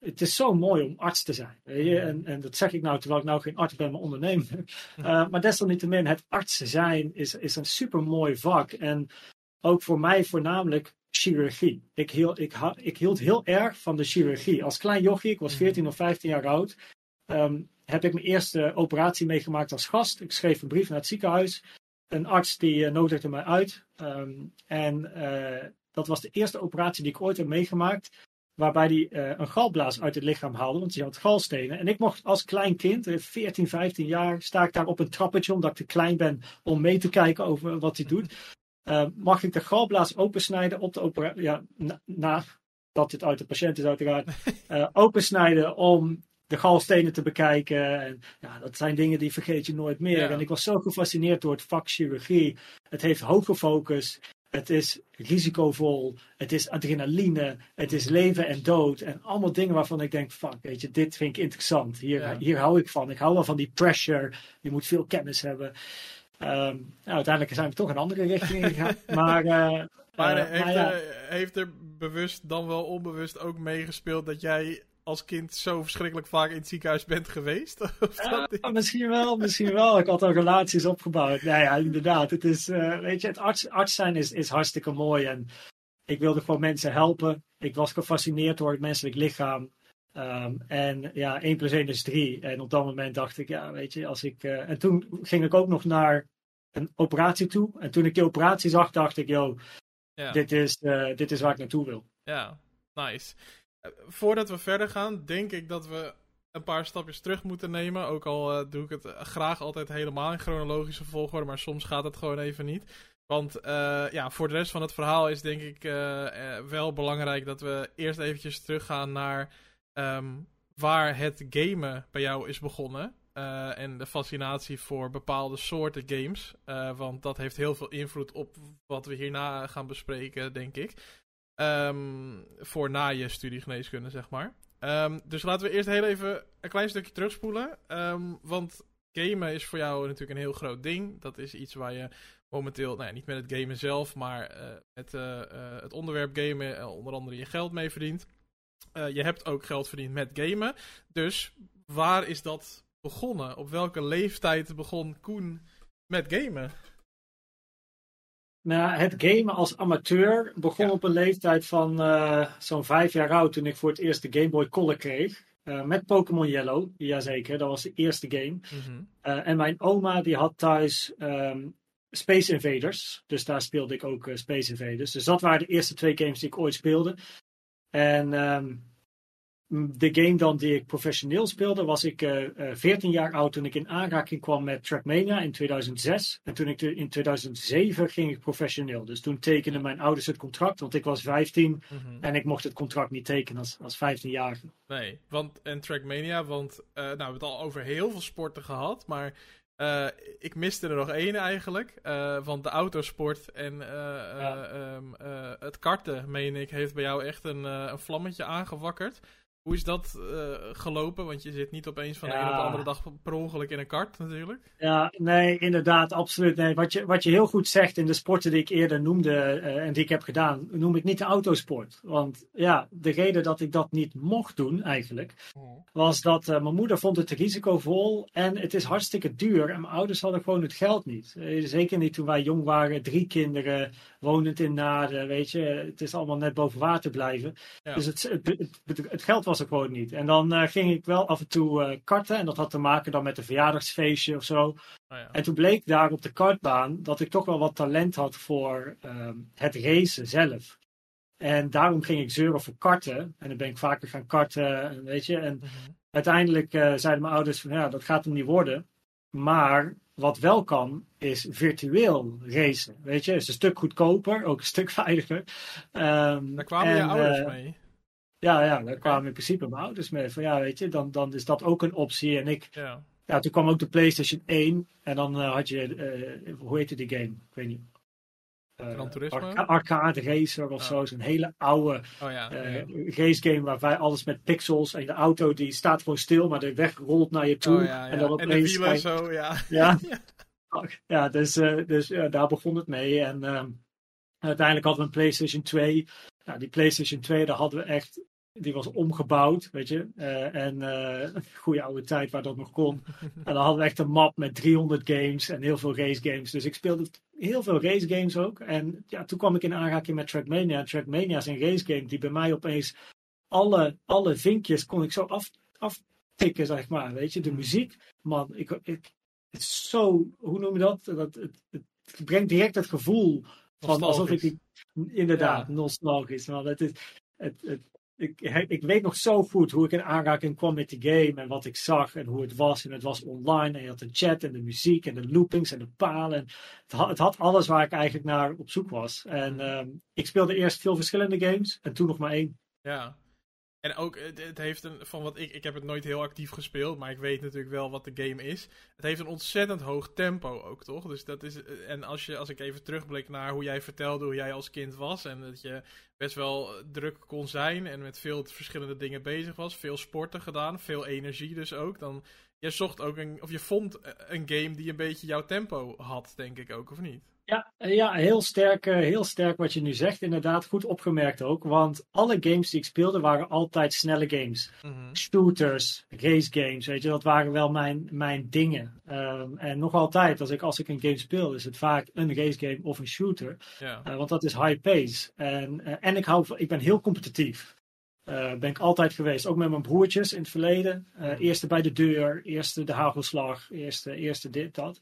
het is zo mooi om arts te zijn. Weet je? En, en, dat zeg ik nou terwijl ik nou geen arts ben, maar ondernemer. Uh, maar desalniettemin, het arts zijn is, is een super mooi vak. En ook voor mij voornamelijk chirurgie. Ik hield, ik, ik hield heel erg van de chirurgie. Als klein jochie, ik was 14 of 15 jaar oud, um, heb ik mijn eerste operatie meegemaakt als gast. Ik schreef een brief naar het ziekenhuis. Een arts die uh, nodigde mij uit. Um, en uh, dat was de eerste operatie die ik ooit heb meegemaakt waarbij hij uh, een galblaas uit het lichaam haalde, want hij had galstenen. En ik mocht als klein kind, 14, 15 jaar, sta ik daar op een trappetje, omdat ik te klein ben om mee te kijken over wat hij doet. Uh, mag ik de galblaas opensnijden op de operatie, ja, na, na, dat dit uit de patiënt is uiteraard, uh, opensnijden om de galstenen te bekijken. En ja, dat zijn dingen die vergeet je nooit meer. Ja. En ik was zo gefascineerd door het vak chirurgie. Het heeft hoge focus. Het is risicovol, het is adrenaline, het is leven en dood. En allemaal dingen waarvan ik denk, fuck, weet je, dit vind ik interessant. Hier, ja. hier hou ik van. Ik hou wel van die pressure. Je moet veel kennis hebben. Um, nou, uiteindelijk zijn we toch een andere richting gegaan. maar, uh, maar, uh, heeft, maar ja. er, heeft er bewust dan wel onbewust ook meegespeeld dat jij als kind zo verschrikkelijk vaak in het ziekenhuis bent geweest? Ja, misschien wel, misschien wel. Ik had al relaties opgebouwd. Nou ja, inderdaad. Het is, uh, weet je, het arts, arts zijn is, is hartstikke mooi. En ik wilde gewoon mensen helpen. Ik was gefascineerd door het menselijk lichaam. Um, en ja, 1 plus 1 is 3. En op dat moment dacht ik, ja, weet je, als ik. Uh, en toen ging ik ook nog naar een operatie toe. En toen ik die operatie zag, dacht ik, yo, ja. dit, is, uh, dit is waar ik naartoe wil. Ja, nice. Voordat we verder gaan, denk ik dat we een paar stapjes terug moeten nemen. Ook al uh, doe ik het graag altijd helemaal in chronologische volgorde, maar soms gaat het gewoon even niet. Want ja, voor de rest van het verhaal is denk ik wel belangrijk dat we eerst eventjes teruggaan naar um, waar het gamen bij jou is begonnen. en de fascinatie voor bepaalde soorten games. want dat heeft heel veel invloed op wat we hierna gaan bespreken, denk ik. Um, voor na je studie geneeskunde, zeg maar. Um, dus laten we eerst heel even een klein stukje terugspoelen. Um, want gamen is voor jou natuurlijk een heel groot ding. Dat is iets waar je momenteel, nou ja, niet met het gamen zelf, maar met het onderwerp gamen onder andere je geld mee verdient. je hebt ook geld verdiend met gamen. Dus waar is dat begonnen? Op welke leeftijd begon Koen met gamen? Nou, het gamen als amateur begon op een leeftijd van uh, zo'n vijf jaar oud toen ik voor het eerst de Game Boy Color kreeg. Uh, met Pokémon Yellow, jazeker, dat was de eerste game. Mm uh, en mijn oma die had thuis um, Space Invaders, dus daar speelde ik ook Space Invaders. Dus dat waren de eerste twee games die ik ooit speelde. En um, de game dan die ik professioneel speelde, was ik uh, uh, 14 jaar oud toen ik in aanraking kwam met Trackmania in 2006. En toen ik in 2007 ging ik professioneel. Dus toen tekenden mijn ouders het contract, want ik was 15 mm -hmm. en ik mocht het contract niet tekenen als, als 15-jarige. Nee, want en Trackmania, want uh, nou, we hebben het al over heel veel sporten gehad, maar uh, ik miste er nog één eigenlijk. Uh, want de autosport en uh, ja. um, het karten, meen ik, heeft bij jou echt een, een vlammetje aangewakkerd. Hoe is dat uh, gelopen? Want je zit niet opeens van de een op de andere dag per ongeluk in een kart natuurlijk. Ja, nee, inderdaad, absoluut. Nee, wat, je, wat je heel goed zegt in de sporten die ik eerder noemde uh, en die ik heb gedaan, noem ik niet de autosport. Want ja, de reden dat ik dat niet mocht doen eigenlijk, oh. was dat uh, mijn moeder vond het risicovol en het is hartstikke duur. En mijn ouders hadden gewoon het geld niet. zeker niet toen wij jong waren, drie kinderen, wonend in Naden, weet je. Het is allemaal net boven water blijven. Ja. Dus het, het, het, het geld was gewoon niet. En dan uh, ging ik wel af en toe uh, karten. En dat had te maken dan met een verjaardagsfeestje of zo. Oh ja. En toen bleek daar op de kartbaan dat ik toch wel wat talent had voor uh, het racen zelf. En daarom ging ik zeuren voor karten. En dan ben ik vaker gaan karten, weet je. En mm -hmm. uiteindelijk uh, zeiden mijn ouders van ja, dat gaat hem niet worden. Maar wat wel kan, is virtueel racen. Weet je, is een stuk goedkoper, ook een stuk veiliger. Um, Daar kwamen en, je ouders mee. Ja, ja, daar kwamen in principe mijn ouders mee. Van ja, weet je, dan, dan is dat ook een optie. En ik, ja. ja toen kwam ook de PlayStation 1. En dan uh, had je, uh, hoe heette die game? Ik weet niet. Uh, Arca arcade Racer of oh. zo. Zo'n hele oude oh, ja, race game waarbij alles met pixels. En de auto die staat gewoon stil, maar de weg rolt naar je toe. Oh, ja, en dan opeens. En de zo, ja. Ja, ja dus, dus daar begon het mee. En um, uiteindelijk hadden we een PlayStation 2. Nou, die PlayStation 2, daar hadden we echt die was omgebouwd, weet je. Uh, en uh, goede oude tijd waar dat nog kon. en dan hadden we echt een map met 300 games en heel veel race games. Dus ik speelde heel veel race games ook. En ja, toen kwam ik in aanraking met Trackmania. Trackmania is een race game die bij mij opeens alle, alle vinkjes kon ik zo af, aftikken, zeg maar. Weet je, de muziek, man, ik, ik, het is zo, hoe noem je dat? dat het, het, brengt direct het gevoel van alsof ik die, inderdaad, ja. nostalgisch. Man, het is, het, het, ik, ik weet nog zo goed hoe ik in aanraking kwam met die game en wat ik zag en hoe het was. En het was online en je had de chat en de muziek en de loopings en de palen. En het, had, het had alles waar ik eigenlijk naar op zoek was. En um, ik speelde eerst veel verschillende games en toen nog maar één. Ja, en ook, het heeft een, van wat ik, ik heb het nooit heel actief gespeeld, maar ik weet natuurlijk wel wat de game is. Het heeft een ontzettend hoog tempo ook, toch? Dus dat is, en als, je, als ik even terugblik naar hoe jij vertelde hoe jij als kind was en dat je best wel druk kon zijn en met veel verschillende dingen bezig was, veel sporten gedaan, veel energie dus ook, dan je zocht ook een, of je vond een game die een beetje jouw tempo had, denk ik ook, of niet? Ja, ja heel, sterk, heel sterk wat je nu zegt. Inderdaad, goed opgemerkt ook. Want alle games die ik speelde waren altijd snelle games. Mm -hmm. Shooters, race games, weet je, dat waren wel mijn, mijn dingen. Um, en nog altijd, als ik, als ik een game speel, is het vaak een race game of een shooter. Yeah. Uh, want dat is high pace. En, uh, en ik, hou, ik ben heel competitief. Uh, ben ik altijd geweest. Ook met mijn broertjes in het verleden. Uh, eerste bij de deur, eerste de hagelslag, eerste, eerste dit, dat.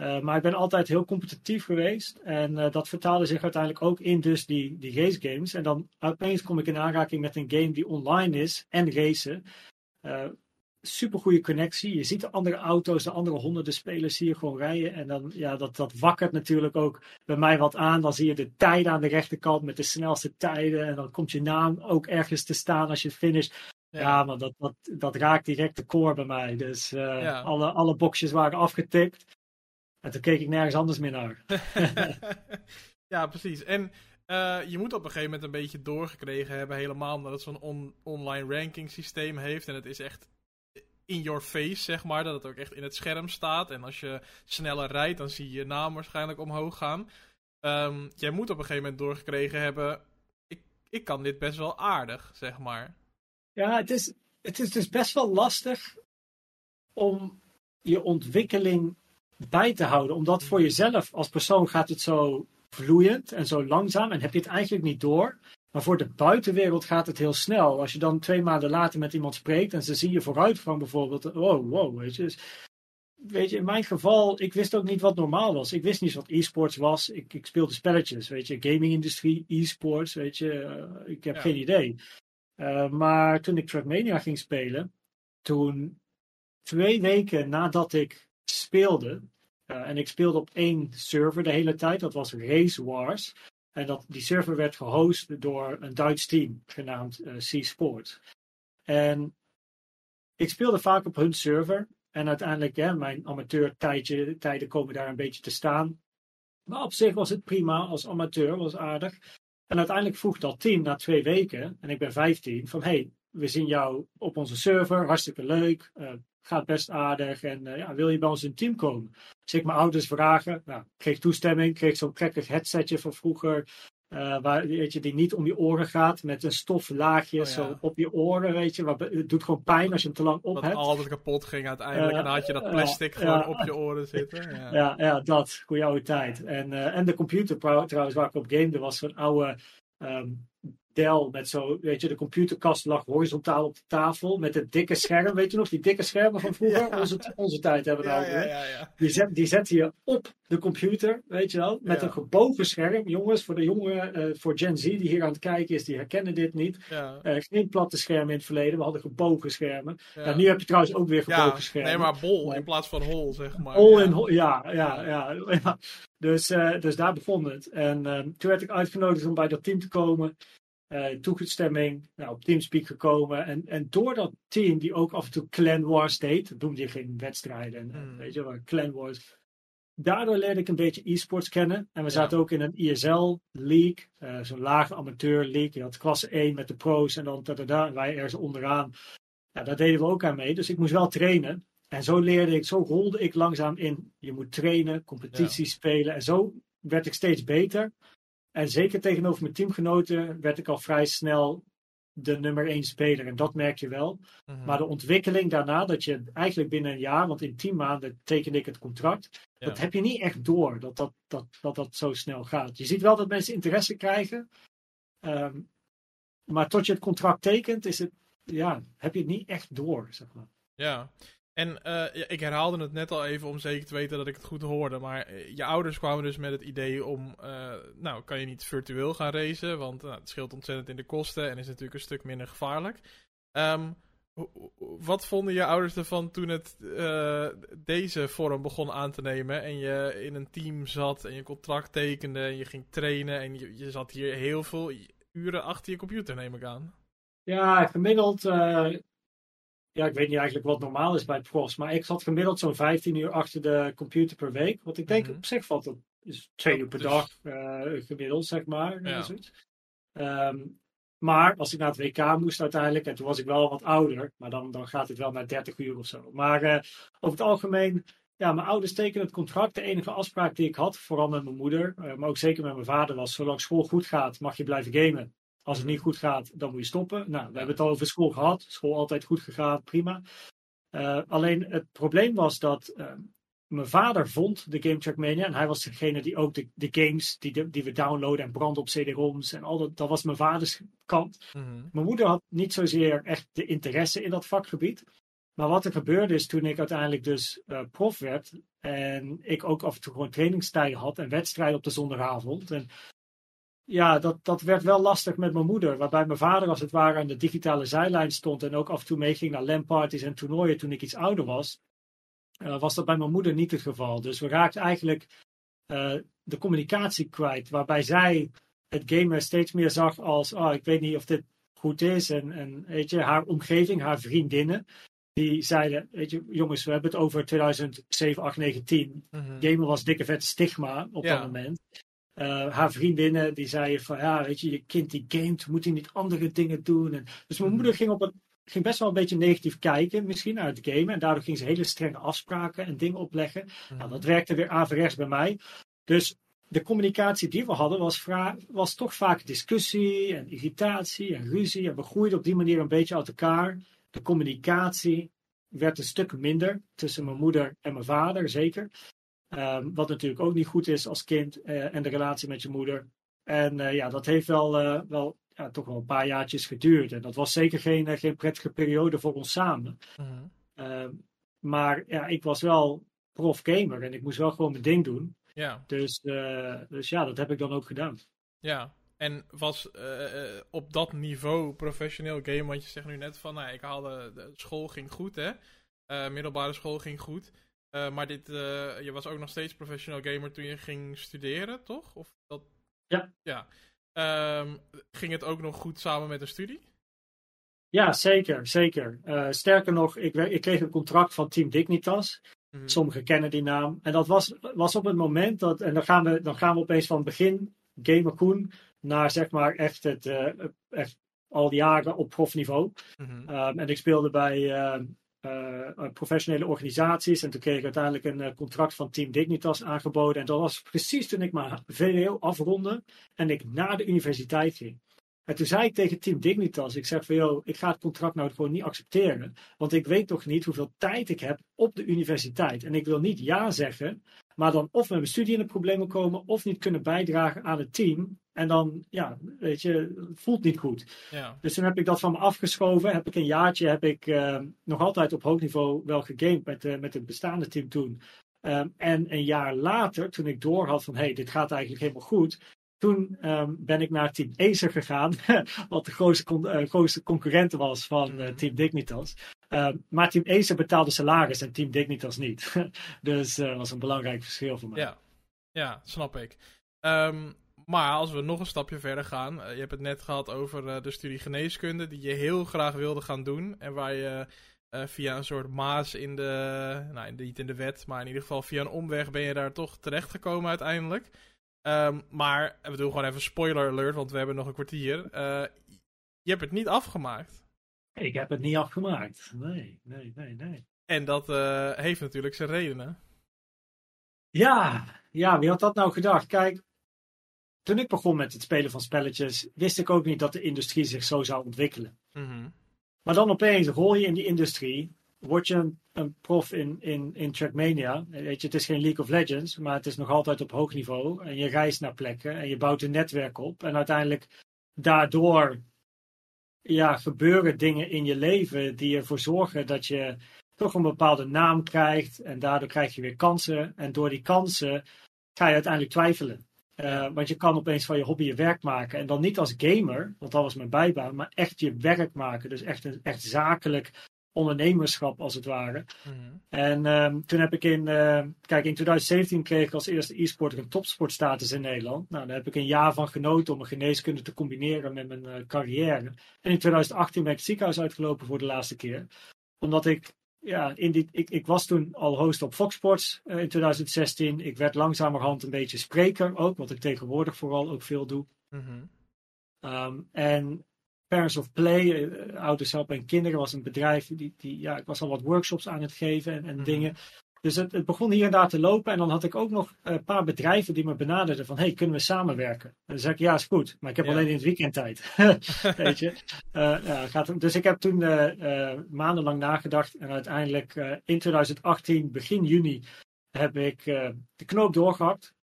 Uh, maar ik ben altijd heel competitief geweest. En uh, dat vertaalde zich uiteindelijk ook in dus die, die race games. En dan opeens kom ik in aanraking met een game die online is en racen. Uh, super goede connectie. Je ziet de andere auto's, de andere honderden spelers hier gewoon rijden. En dan, ja, dat, dat wakkert natuurlijk ook bij mij wat aan. Dan zie je de tijden aan de rechterkant met de snelste tijden. En dan komt je naam ook ergens te staan als je finish. Ja, ja maar dat, dat, dat raakt direct de core bij mij. Dus ja. alle, alle boxjes waren afgetikt. En toen keek ik nergens anders meer naar. ja, precies. En uh, je moet op een gegeven moment een beetje doorgekregen hebben, helemaal omdat het zo'n on online ranking systeem heeft. En het is echt in your face, zeg maar. Dat het ook echt in het scherm staat. En als je sneller rijdt, dan zie je je naam waarschijnlijk omhoog gaan. Um, jij moet op een gegeven moment doorgekregen hebben. Ik, ik kan dit best wel aardig, zeg maar. Ja, het is, het is dus best wel lastig om je ontwikkeling bij te houden. Omdat voor jezelf als persoon gaat het zo vloeiend en zo langzaam en heb je het eigenlijk niet door. Maar voor de buitenwereld gaat het heel snel. Als je dan twee maanden later met iemand spreekt en ze zien je vooruitgang bijvoorbeeld. Oh, wow, weet je. Dus, weet je, in mijn geval, ik wist ook niet wat normaal was. Ik wist niet wat e-sports was. Ik, ik speelde spelletjes, weet je. Gaming-industrie, e-sports, weet je. Uh, ik heb geen idee. Uh, maar toen ik Trackmania ging spelen, toen twee weken nadat ik speelde, uh, en ik speelde op één server de hele tijd, dat was Race Wars. En dat, die server werd gehost door een Duits team genaamd uh, C-Sport. En ik speelde vaak op hun server. En uiteindelijk, hè, mijn amateurtijden komen daar een beetje te staan. Maar op zich was het prima als amateur, was aardig. En uiteindelijk vroeg dat team na twee weken, en ik ben 15, van hey, we zien jou op onze server, hartstikke leuk, uh, gaat best aardig en uh, ja, wil je bij ons in team komen? Dus ik mijn ouders vragen, nou, kreeg toestemming, kreeg zo'n krekkig headsetje van vroeger, uh, waar, weet je, die niet om je oren gaat, met een stoflaagje oh, ja. zo op je oren, weet je. Wat, het doet gewoon pijn als je hem te lang op dat hebt. altijd kapot ging uiteindelijk en dan had je dat plastic gewoon op je oren zitten. Ja, ja, ja dat, goede oude tijd. En, en de computer trouwens waar ik op gamede was zo'n oude um, Dell met zo, weet je, de computerkast lag horizontaal op de tafel met het dikke scherm, weet je nog, die dikke schermen van vroeger, ja. onze, onze tijd hebben we ja, over. Ja, die, zet, die zette je op de computer, weet je wel, met een gebogen scherm. Jongens, voor de jongeren, uh, voor Gen Z die hier aan het kijken is, die herkennen dit niet. Uh, geen platte schermen in het verleden, we hadden gebogen schermen. Ja. nu heb je trouwens ook weer gebogen schermen. Nee, maar bol in plaats van hol, zeg maar. Hol en hol, ja, ja, ja. Dus, uh, dus daar begon het. En toen werd ik uitgenodigd om bij dat team te komen. Uh, toegestemming, nou, op Teamspeak gekomen. En, en door dat team, die ook af en toe Clan Wars deed, dat noemde je geen wedstrijden, mm. weet je wel, Clan Wars. Daardoor leerde ik een beetje e-sports kennen. En we ja. zaten ook in een ISL league, uh, zo'n lage amateur league. Je had klasse 1 met de pro's en dan da, en wij ergens onderaan. Ja, daar deden we ook aan mee. Dus ik moest wel trainen. En zo leerde ik, zo rolde ik langzaam in. Je moet trainen, competities ja. spelen. En zo werd ik steeds beter. En zeker tegenover mijn teamgenoten werd ik al vrij snel de nummer één speler. En dat merk je wel. Mm-hmm. Maar de ontwikkeling daarna, dat je eigenlijk binnen een jaar, want in tien maanden tekende ik het contract. Ja. Dat heb je niet echt door, dat dat, dat, dat dat zo snel gaat. Je ziet wel dat mensen interesse krijgen. Um, maar tot je het contract tekent, is het, ja, heb je het niet echt door, zeg maar. Ja, en ja, ik herhaalde het net al even om zeker te weten dat ik het goed hoorde. Maar uh, je ouders kwamen dus met het idee om, uh, nou, kan je niet virtueel gaan racen? Want nou, het scheelt ontzettend in de kosten en is natuurlijk een stuk minder gevaarlijk. Um, wat vonden je ouders ervan toen het deze vorm begon aan te nemen en je in een team zat en je contract tekende en je ging trainen en je, je zat hier heel veel uren achter je computer, neem ik aan? Ja, gemiddeld ja, ik weet niet eigenlijk wat normaal is bij profs, maar ik zat gemiddeld zo'n 15 uur achter de computer per week. Wat ik denk mm -hmm. op zich valt dat is twee uur per dus... dag uh, gemiddeld, zeg maar. Ja. Um, maar als ik naar het WK moest uiteindelijk, en toen was ik wel wat ouder, maar dan, dan gaat het wel naar 30 uur of zo. Maar uh, over het algemeen, ja, mijn ouders tekenen het contract. De enige afspraak die ik had, vooral met mijn moeder, uh, maar ook zeker met mijn vader, was: zolang school goed gaat, mag je blijven gamen. Als het niet goed gaat, dan moet je stoppen. Nou, we hebben het al over school gehad. School altijd goed gegaan, prima. Uh, alleen het probleem was dat uh, mijn vader vond de Game Trackmania. En hij was degene die ook de, de games die, de, die we downloaden en branden op CD-ROMs. En al dat, dat was mijn vaders kant. Mm -hmm. Mijn moeder had niet zozeer echt de interesse in dat vakgebied. Maar wat er gebeurde is toen ik uiteindelijk dus uh, prof werd. En ik ook af en toe gewoon trainingstijden had en wedstrijden op de zondagavond. En ja, dat, dat werd wel lastig met mijn moeder. Waarbij mijn vader als het ware aan de digitale zijlijn stond. En ook af en toe meeging naar LAN-parties en toernooien toen ik iets ouder was. Uh, was dat bij mijn moeder niet het geval. Dus we raakten eigenlijk uh, de communicatie kwijt. Waarbij zij het gamen steeds meer zag als: oh, ik weet niet of dit goed is. En, en weet je, haar omgeving, haar vriendinnen. Die zeiden: Weet je, jongens, we hebben het over 2007, 8, 9, 10. Mhm. Mm-hmm. Gamen was dikke vet stigma op ja. dat moment. Uh, haar vriendinnen die zeiden van ja, weet je, je kind die gamet, moet hij niet andere dingen doen. En, dus mijn moeder ging op een ging best wel een beetje negatief kijken, misschien naar het gamen. En daardoor ging ze hele strenge afspraken en dingen opleggen. Nou, Mhm. dat werkte weer averechts bij mij. Dus de communicatie die we hadden was, was toch vaak discussie en irritatie en ruzie. En we groeiden op die manier een beetje uit elkaar. De communicatie werd een stuk minder tussen mijn moeder en mijn vader, zeker. Ehm, wat natuurlijk ook niet goed is als kind eh, en de relatie met je moeder. En eh, ja, dat heeft wel, eh, wel ja, toch wel een paar jaartjes geduurd. En dat was zeker geen, geen prettige periode voor ons samen. Mhm. Ehm, maar ja, ik was wel prof gamer en ik moest wel gewoon mijn ding doen. Ja, Dus, dus ja, dat heb ik dan ook gedaan. ja. En was op dat niveau professioneel game, want je zegt nu net van, nou, ik haalde, de school ging goed, hè? Middelbare school ging goed. Eh, maar dit, eh, je was ook nog steeds professioneel gamer toen je ging studeren, toch? Of dat... Ja. Ja. Ehm, ging het ook nog goed samen met de studie? Ja, zeker, zeker. Eh, sterker nog, ik, ik kreeg een contract van Team Dignitas. Mhm. Sommigen kennen die naam. En dat was, was op het moment dat, en dan gaan we, dan gaan we opeens van het begin Gamer Koen naar zeg maar echt, het, echt al die jaren op profniveau. Um, en ik speelde bij eh, professionele organisaties. En toen kreeg ik uiteindelijk een eh, contract van Team Dignitas aangeboden. En dat was precies toen ik mijn VWO afronde en ik naar de universiteit ging. En toen zei ik tegen Team Dignitas, ik zeg van joh, ik ga het contract nou gewoon niet accepteren. Want ik weet toch niet hoeveel tijd ik heb op de universiteit. En ik wil niet ja zeggen, maar dan of met mijn studie in de problemen komen, of niet kunnen bijdragen aan het team. En dan, ja, weet je, voelt niet goed. Ja. Dus toen heb ik dat van me afgeschoven. Heb ik een jaartje, heb ik eh, nog altijd op hoog niveau wel gegamed met, eh, met het bestaande team toen. Ehm, en een jaar later, toen ik doorhad van, hé, hey, dit gaat eigenlijk helemaal goed. Toen ehm, ben ik naar Team Acer gegaan, wat de grootste, con eh, grootste concurrent was van eh, Mhm. Team Dignitas. Ehm, maar Team Acer betaalde salaris en Team Dignitas niet. dus dat was een belangrijk verschil voor mij. Ja, ja snap ik. Ehm, maar als we nog een stapje verder gaan. eh, je hebt het net gehad over eh, de studie geneeskunde. Die je heel graag wilde gaan doen. En waar je eh, via een soort maas in de. Nou, niet in de wet. Maar in ieder geval via een omweg ben je daar toch terechtgekomen uiteindelijk. Ehm, maar we doen gewoon even spoiler alert. Want we hebben nog een kwartier. Je hebt het niet afgemaakt. Ik heb het niet afgemaakt. Nee, nee, nee, nee. En dat heeft natuurlijk zijn redenen. Ja, ja, wie had dat nou gedacht? Kijk, toen ik begon met het spelen van spelletjes, wist ik ook niet dat de industrie zich zo zou ontwikkelen. Mhm. Maar dan opeens rol je in die industrie, word je een, een prof in, in, in Trackmania. Weet je, het is geen League of Legends, maar het is nog altijd op hoog niveau. En je reist naar plekken en je bouwt een netwerk op. En uiteindelijk daardoor ja, gebeuren dingen in je leven die ervoor zorgen dat je toch een bepaalde naam krijgt. En daardoor krijg je weer kansen. En door die kansen ga je uiteindelijk twijfelen. Uh, want je kan opeens van je hobby je werk maken. En dan niet als gamer, want dat was mijn bijbaan, maar echt je werk maken. Dus echt, een, echt zakelijk ondernemerschap als het ware. Mhm. En um, toen heb ik in, uh, kijk, in 2017 kreeg ik als eerste e-sporter een topsportstatus in Nederland. Nou, daar heb ik een jaar van genoten om mijn geneeskunde te combineren met mijn uh, carrière. En in 2018 ben ik het ziekenhuis uitgelopen voor de laatste keer. Omdat ik ja, in die, ik, ik was toen al host op Fox Sports uh, in 2016. Ik werd langzamerhand een beetje spreker ook, wat ik tegenwoordig vooral ook veel doe. Mm um, en Parents of Play, uh, ouders helpen en kinderen, was een bedrijf. Die, die, ja, ik was al wat workshops aan het geven en, en Mhm. dingen. Dus het, het, begon hier en daar te lopen. En dan had ik ook nog een paar bedrijven die me benaderden van... hey, kunnen we samenwerken? En dan zei ik, ja, is goed. Maar ik heb Ja. alleen in het weekend tijd. Weet je? Uh, ja, gaat, dus ik heb toen uh, maandenlang nagedacht. En uiteindelijk in 2018, begin juni, heb ik de knoop doorgehakt.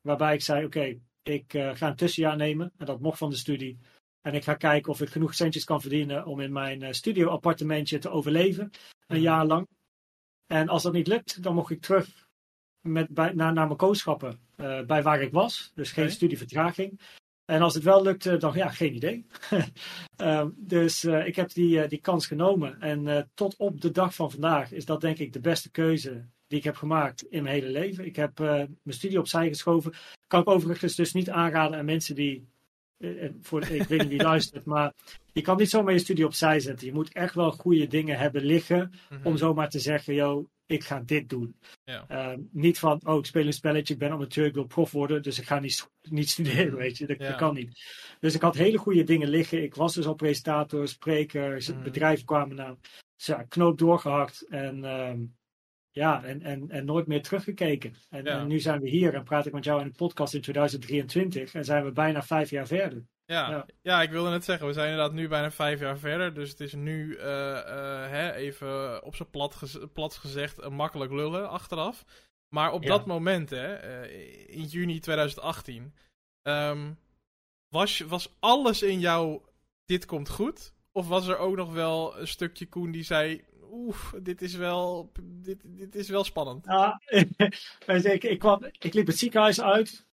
Waarbij ik zei, oké, okay, ik ga een tussenjaar nemen. En dat mocht van de studie. En ik ga kijken of ik genoeg centjes kan verdienen om in mijn studio-appartementje te overleven. Een jaar lang. En als dat niet lukt, dan mocht ik terug met, bij, naar, naar mijn kooschappen uh, bij waar ik was. Dus geen studievertraging. En als het wel lukte, dan ja, geen idee. um, dus uh, ik heb die, uh, die kans genomen. En tot op de dag van vandaag is dat denk ik de beste keuze die ik heb gemaakt in mijn hele leven. Ik heb mijn studie opzij geschoven. Kan ik overigens dus niet aanraden aan mensen die. Uh, voor, ik weet niet wie luistert, maar je kan niet zomaar je studie opzij zetten. Je moet echt wel goede dingen hebben liggen Mhm. om zomaar te zeggen, yo, ik ga dit doen. Ja. Ehm, niet van, oh, ik speel een spelletje, ik ben amateur, ik wil prof worden, dus ik ga niet, niet studeren, weet je. Dat, Ja. dat kan niet. Dus ik had hele goede dingen liggen. Ik was dus al presentator, spreker, Mhm. bedrijven kwamen naar. Dus ja, knoop doorgehakt en ehm, ja, en, en, en nooit meer teruggekeken. En, Ja. en nu zijn we hier en praat ik met jou in een podcast in 2023 en zijn we bijna vijf jaar verder. Ja, ja. Ja. ik wilde net zeggen, we zijn inderdaad nu bijna vijf jaar verder. Dus het is nu, eh, eh, hè, even op zijn plat, gez- plat gezegd, een makkelijk lullen achteraf. Maar op Ja. dat moment, hè, eh, in juni 2018, ehm, was, was alles in jou, dit komt goed? Of was er ook nog wel een stukje Koen die zei, oeh, dit is wel, dit, dit is wel spannend. Ja, ik, ik, kwam, ik liep het ziekenhuis uit.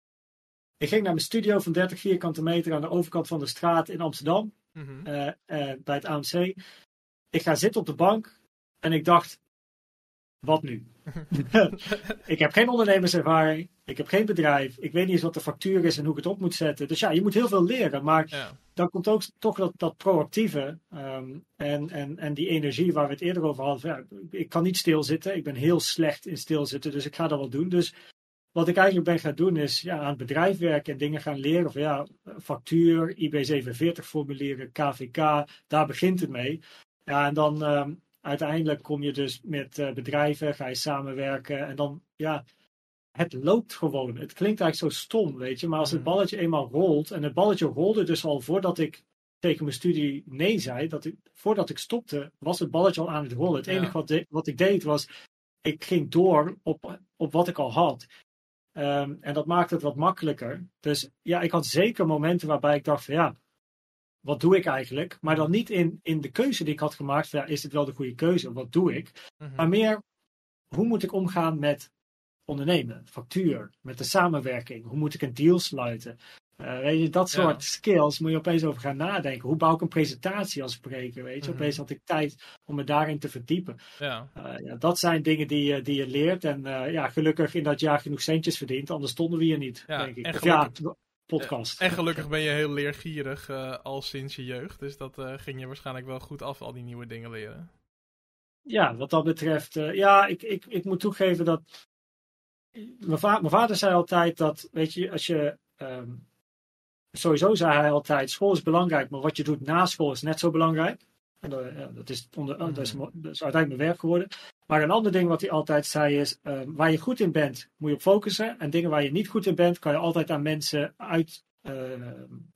Ik ging naar mijn studio van 30 vierkante meter aan de overkant van de straat in Amsterdam. Mhm. eh, eh, bij het AMC. Ik ga zitten op de bank en ik dacht, wat nu? ik heb geen ondernemerservaring, ik heb geen bedrijf, ik weet niet eens wat de factuur is en hoe ik het op moet zetten. Dus ja, je moet heel veel leren, maar ja. dan komt ook toch dat, dat proactieve ehm, en, en, en die energie waar we het eerder over hadden. Ja, ik kan niet stilzitten, ik ben heel slecht in stilzitten, dus ik ga dat wel doen. Dus wat ik eigenlijk ben gaan doen is ja, aan het bedrijf werken en dingen gaan leren. Of ja, factuur, IB47 formulieren, KVK, daar begint het mee. Ja, en dan ehm, uiteindelijk kom je dus met eh, bedrijven, ga je samenwerken en dan ja, het loopt gewoon. Het klinkt eigenlijk zo stom, weet je, maar als het Mhm. balletje eenmaal rolt en het balletje rolde dus al voordat ik tegen mijn studie nee zei, dat ik, voordat ik stopte, was het balletje al aan het rollen. Het Ja. enige wat, de- wat ik deed was, ik ging door op, op wat ik al had. Ehm, en dat maakt het wat makkelijker. Dus ja, ik had zeker momenten waarbij ik dacht van ja, wat doe ik eigenlijk? Maar dan niet in, in de keuze die ik had gemaakt ja, is dit wel de goede keuze? Wat doe ik? Mhm. Maar meer, hoe moet ik omgaan met ondernemen, factuur, met de samenwerking? Hoe moet ik een deal sluiten? Eh, weet je, dat Ja. soort skills moet je opeens over gaan nadenken. Hoe bouw ik een presentatie als spreker? Weet je, Mhm. opeens had ik tijd om me daarin te verdiepen. ja. Eh, ja, dat zijn dingen die, je- die je leert. En eh, ja, gelukkig in dat jaar genoeg centjes verdiend, anders stonden we hier niet, Ja, denk ik. en ja, podcast. En gelukkig ben je heel leergierig eh, al sinds je jeugd. Dus dat eh, ging je waarschijnlijk wel goed af, al die nieuwe dingen leren. Ja, wat dat betreft, eh, ja, ik, ik, ik moet toegeven dat. Mijn, va- mijn vader zei altijd dat, weet je, als je. ehm, sowieso zei hij altijd: school is belangrijk, maar wat je doet na school is net zo belangrijk. En dat, is, onder, dat, is, mo- dat is uiteindelijk mijn werk geworden. Maar een ander ding wat hij altijd zei is: ehm, waar je goed in bent, moet je op focussen. En dingen waar je niet goed in bent, kan je altijd aan mensen uit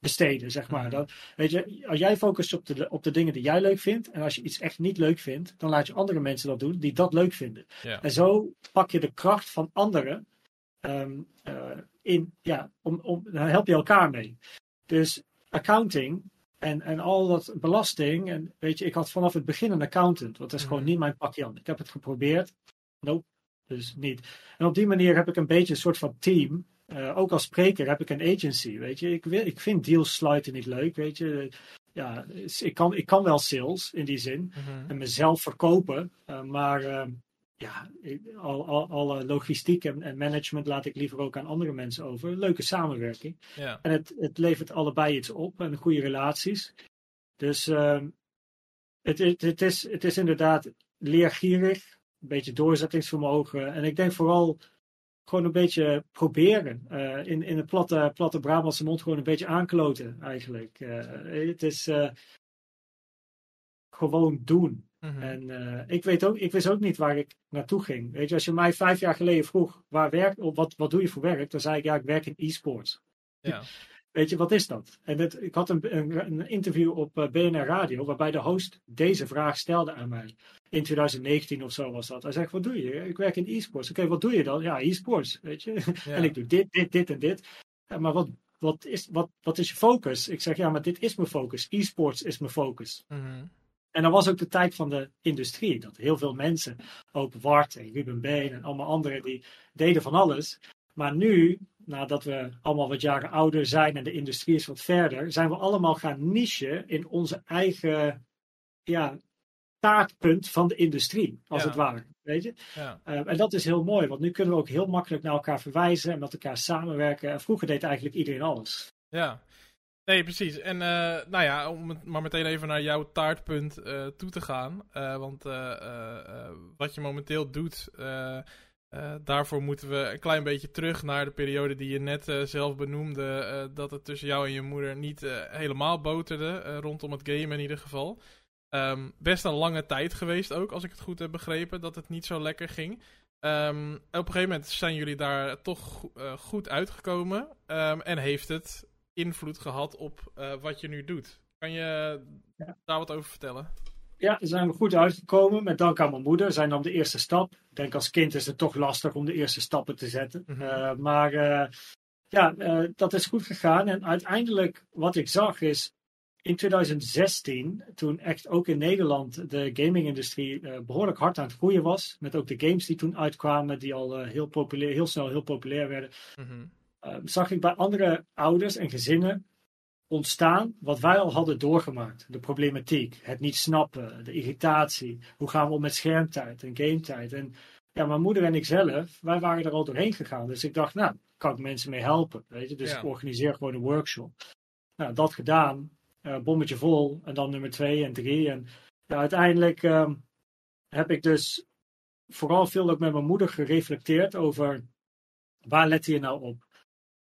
besteden, zeg maar. Mhm. Dat, Weet je, als jij focust op de, op de dingen die jij leuk vindt, en als je iets echt niet leuk vindt, dan laat je andere mensen dat doen die dat leuk vinden. Ja. En zo pak je de kracht van anderen ehm, eh, in, ja, om, om, daar help je elkaar mee. Dus accounting en, en al dat belasting, en weet je, ik had vanaf het begin een accountant, want dat is Mhm. gewoon niet mijn pakje aan. Ik heb het geprobeerd, nope, dus niet. En op die manier heb ik een beetje een soort van team. Eh, ook als spreker heb ik een agency, weet je. Ik, wil, ik vind deals sluiten niet leuk, weet je. Ja, ik kan, ik kan wel sales in die zin Mhm. en mezelf verkopen. eh, maar ehm, ja, al, al, alle logistiek en, en management laat ik liever ook aan andere mensen over. Leuke samenwerking. Ja. En het, het levert allebei iets op en goede relaties. Dus ehm, het, het, het, is, het is inderdaad leergierig, een beetje doorzettingsvermogen. En ik denk vooral gewoon een beetje proberen. eh, in, in het platte, platte Brabantse mond gewoon een beetje aankloten eigenlijk. Eh, het is eh, gewoon doen. Mhm. En eh, ik, weet ook, ik wist ook niet waar ik naartoe ging. Weet je, als je mij vijf jaar geleden vroeg, waar werk, wat, wat doe je voor werk? Dan zei ik, ja, ik werk in e-sports. Ja. Weet je, wat is dat? En ik had een, een, een interview op eh, BNR Radio, waarbij de host deze vraag stelde aan mij. In 2019 of zo was dat. Hij zegt, wat doe je? Ik werk in e-sports. Oké, wat doe je dan? Ja, e-sports, weet je. Ja. En ik doe dit, dit, dit en dit. Ja, maar wat, wat, is, wat, wat is je focus? Ik zeg, ja, maar dit is mijn focus. E-sports is mijn focus. Mhm. En dat was ook de tijd van de industrie. Dat heel veel mensen, ook Wart en Ruben Been en allemaal anderen, die deden van alles. Maar nu, nadat we allemaal wat jaren ouder zijn en de industrie is wat verder, zijn we allemaal gaan nichen in onze eigen ja, taartpunt van de industrie, als Ja. het ware. Weet je? Ja. Eh, en dat is heel mooi, want nu kunnen we ook heel makkelijk naar elkaar verwijzen en met elkaar samenwerken. En vroeger deed eigenlijk iedereen alles. Ja. Nee, precies. En uh, nou ja, om maar meteen even naar jouw taartpunt uh, toe te gaan. Uh, want wat je momenteel doet, daarvoor moeten we een klein beetje terug naar de periode die je net zelf benoemde. dat het tussen jou en je moeder niet helemaal boterde, rondom het game in ieder geval. Um, best een lange tijd geweest ook, als ik het goed heb begrepen, dat het niet zo lekker ging. Um, op een gegeven moment zijn jullie daar toch goed uitgekomen. Um, en heeft het invloed gehad op uh, wat je nu doet. Kan je ja. daar wat over vertellen? Ja, daar zijn we goed uitgekomen. Met dank aan mijn moeder. Zijn dan de eerste stap. Ik denk als kind is het toch lastig om de eerste stappen te zetten. Mm -hmm. uh, maar uh, ja, dat is goed gegaan. En uiteindelijk wat ik zag is in 2016, toen echt ook in Nederland de gaming-industrie behoorlijk hard aan het groeien was. Met ook de games die toen uitkwamen, die al heel, populair, heel snel heel populair werden. Mm -hmm uh, zag ik bij andere ouders en gezinnen ontstaan wat wij al hadden doorgemaakt. De problematiek, het niet snappen, de irritatie. Hoe gaan we om met schermtijd en gametijd? En ja, mijn moeder en ik zelf, wij waren er al doorheen gegaan. Dus ik dacht, nou, kan ik mensen mee helpen? Weet je? Dus ja. ik organiseer gewoon een workshop. Nou, dat gedaan. Uh, bommetje vol. En dan nummer twee en drie. En ja, uiteindelijk uh, heb ik dus vooral veel ook met mijn moeder gereflecteerd over waar let je nou op?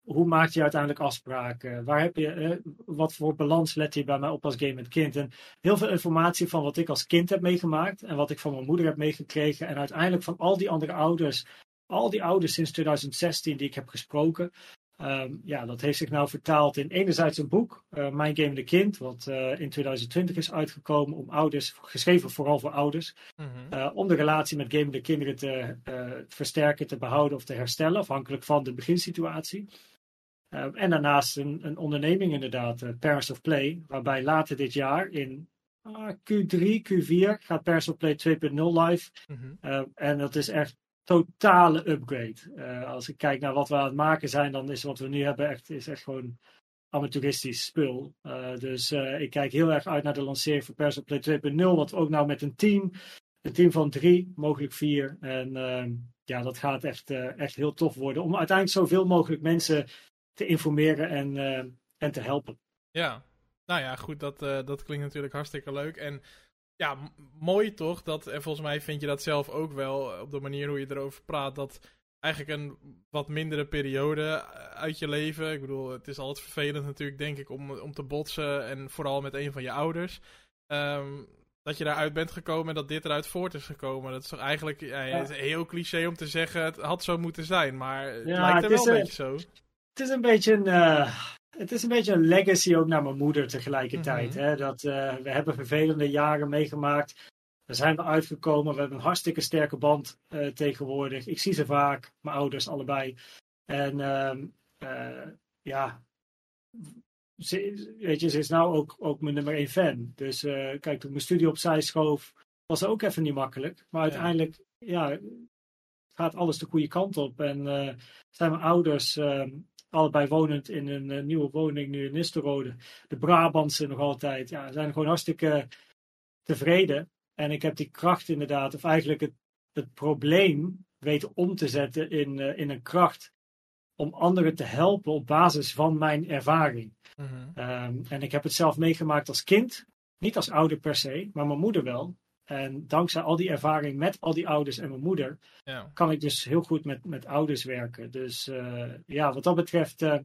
Hoe maak je uiteindelijk afspraken? Waar heb je, eh, wat voor balans let je bij mij op als game met kind? En heel veel informatie van wat ik als kind heb meegemaakt en wat ik van mijn moeder heb meegekregen. En uiteindelijk van al die andere ouders, al die ouders sinds 2016 die ik heb gesproken. Um, ja, dat heeft zich nou vertaald in enerzijds een boek, uh, Mijn Game de Kind, wat uh, in 2020 is uitgekomen om ouders, geschreven vooral voor ouders, mm -hmm. uh, om de relatie met game de kinderen te versterken, te behouden of te herstellen, afhankelijk van de beginsituatie. Uh, en daarnaast een, een onderneming inderdaad, uh, Parents of Play, waarbij later dit jaar in uh, Q3, Q4 gaat Parents of Play 2.0 live. Mm -hmm. en dat is echt totale upgrade. als ik kijk naar wat we aan het maken zijn, dan is wat we nu hebben echt, is echt gewoon amateuristisch spul. dus ik kijk heel erg uit naar de lancering van Parents of Play 2.0, wat ook nou met een team, een team van drie, mogelijk vier. En ja, dat gaat echt, echt heel tof worden. Om uiteindelijk zoveel mogelijk mensen te informeren en, uh, en te helpen. Ja, nou ja, goed, dat, uh, dat klinkt natuurlijk hartstikke leuk. En ja, mooi toch, dat, en volgens mij vind je dat zelf ook wel, op de manier hoe je erover praat, dat eigenlijk een wat mindere periode eh, uit je leven. Ik bedoel, het is altijd vervelend natuurlijk, denk ik, om, om te botsen en vooral met een van je ouders. Um, dat je daaruit bent gekomen en dat dit eruit voort is gekomen. Dat is toch eigenlijk ja, ja. Het is heel cliché om te zeggen, het had zo moeten zijn, maar het ja, lijkt er wel een beetje zo het is een beetje een, uh, het is een beetje een legacy ook naar mijn moeder tegelijkertijd. Mm-hmm. hè? Dat, uh, we hebben vervelende jaren meegemaakt. Daar zijn we uitgekomen. We hebben een hartstikke sterke band uh, tegenwoordig. Ik zie ze vaak, mijn ouders allebei. En ehm, ja, ze, weet je, ze is nou ook, ook mijn nummer één fan. Dus kijk, toen ik mijn studie opzij schoof, was het ook even niet makkelijk. Maar uiteindelijk, ja, ja gaat alles de goede kant op. En zijn mijn ouders ehm, allebei wonend in een uh, nieuwe woning nu in Nistelrode. De Brabantse nog altijd. Ja, zijn gewoon hartstikke tevreden. En ik heb die kracht inderdaad, of eigenlijk het, het probleem weten om te zetten in, uh, in een kracht. Om anderen te helpen op basis van mijn ervaring. Mm -hmm. um, en ik heb het zelf meegemaakt als kind. Niet als ouder per se, maar mijn moeder wel. En dankzij al die ervaring met al die ouders en mijn moeder, ja. kan ik dus heel goed met, met ouders werken. Dus uh, ja, wat dat betreft, uh,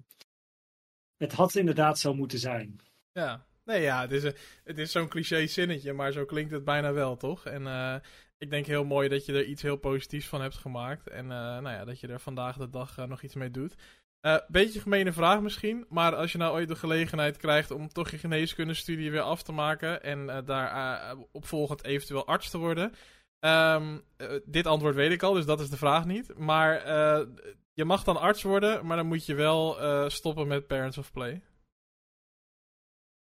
het had inderdaad zo moeten zijn. Ja, nee ja, het is, een, het is zo'n cliché zinnetje, maar zo klinkt het bijna wel, toch? En uh, ik denk heel mooi dat je er iets heel positiefs van hebt gemaakt. En nou ja, dat je er vandaag de dag nog iets mee doet. Uh, beetje gemene vraag misschien, maar als je nou ooit de gelegenheid krijgt om toch je geneeskundestudie weer af te maken en uh, daar uh, opvolgend eventueel arts te worden. Um, dit antwoord weet ik al, dus dat is de vraag niet. Maar je mag dan arts worden, maar dan moet je wel stoppen met Parents of Play.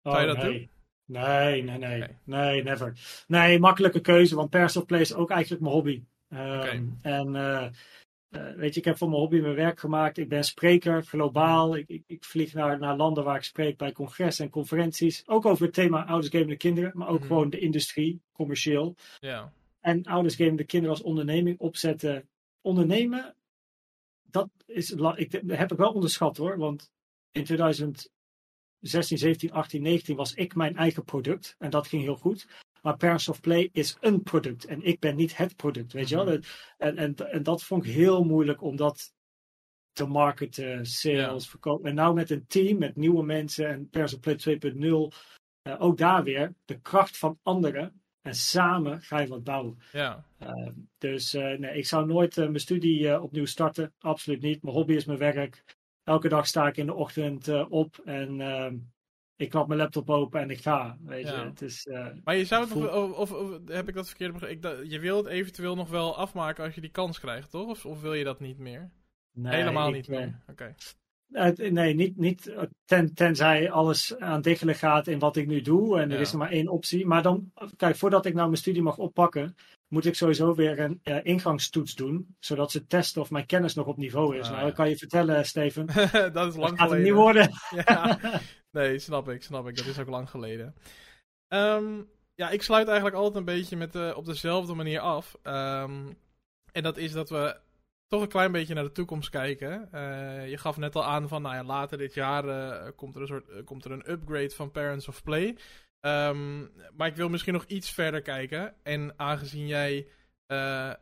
Oh, Zou je dat nee. doen? Nee, nee, nee. Okay. Nee, never. Nee, makkelijke keuze, want Parents of Play is ook eigenlijk mijn hobby. Um, okay. En uh, weet je, ik heb voor mijn hobby mijn werk gemaakt. Ik ben spreker, globaal. Ik, ik, ik vlieg naar, naar, landen waar ik spreek bij congressen en conferenties. Ook over het thema ouders gamen kinderen, maar ook mm. gewoon de industrie, commercieel. Yeah. En ouders gamen de kinderen als onderneming opzetten. Ondernemen, dat is, ik, dat heb ik wel onderschat hoor. Want in 2016 16, 17, 18, 19 was ik mijn eigen product. En dat ging heel goed. Maar Parents of Play is een product. En ik ben niet het product, weet je wel. Mhm. En, en, en dat vond ik heel moeilijk om dat te marketen, sales, verkopen. En nou met een team, met nieuwe mensen en Parents of Play 2.0. eh, ook daar weer de kracht van anderen. En samen ga je wat bouwen. Ja. Uh, dus uh, nee, ik zou nooit uh, mijn studie opnieuw starten. Absoluut niet. Mijn hobby is mijn werk. Elke dag sta ik in de ochtend op en ehm, ik klap mijn laptop open en ik ga. Weet Ja. je, het is. Maar je zou het voel- of, of, of heb ik dat verkeerd begrepen? Je wil het eventueel nog wel afmaken als je die kans krijgt, toch? Of, of wil je dat niet meer? nee, Helemaal niet eh, meer. Oké. Eh, nee, niet, niet eh, ten, tenzij alles aan diggelen gaat in wat ik nu doe. En er is er maar één optie. Maar dan, kijk, voordat ik nou mijn studie mag oppakken, moet ik sowieso weer een eh, ingangstoets doen. Zodat ze testen of mijn kennis nog op niveau is. Ah, nou, ja. dat kan je vertellen, Steven. Dat dat is lang gaat het geleden. niet worden. Ja. Nee, snap ik, snap ik. Dat is ook lang geleden. Ehm, ja, ik sluit eigenlijk altijd een beetje met, eh, op dezelfde manier af. Ehm, en dat is dat we toch een klein beetje naar de toekomst kijken. Eh, je gaf net al aan van, nou ja, later dit jaar eh, komt, er een soort, komt er een upgrade van Parents of Play. Ehm, maar ik wil misschien nog iets verder kijken. En aangezien jij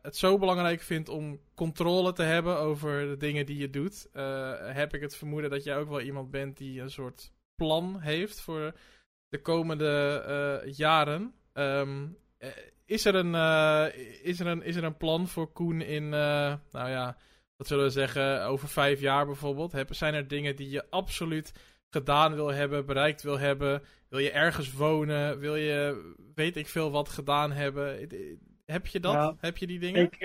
het zo belangrijk vindt om controle te hebben over de dingen die je doet, heb ik het vermoeden dat jij ook wel iemand bent die een soort plan heeft voor de komende eh, jaren. Ehm, eh, is, er een, eh, is, er een, is er een plan voor Koen in, nou ja, wat zullen we zeggen, over vijf jaar bijvoorbeeld? Heb, zijn er dingen die je absoluut gedaan wil hebben, bereikt wil hebben? Wil je ergens wonen? Wil je, weet ik veel, wat gedaan hebben? Heb je dat? Heb je die dingen? Ik,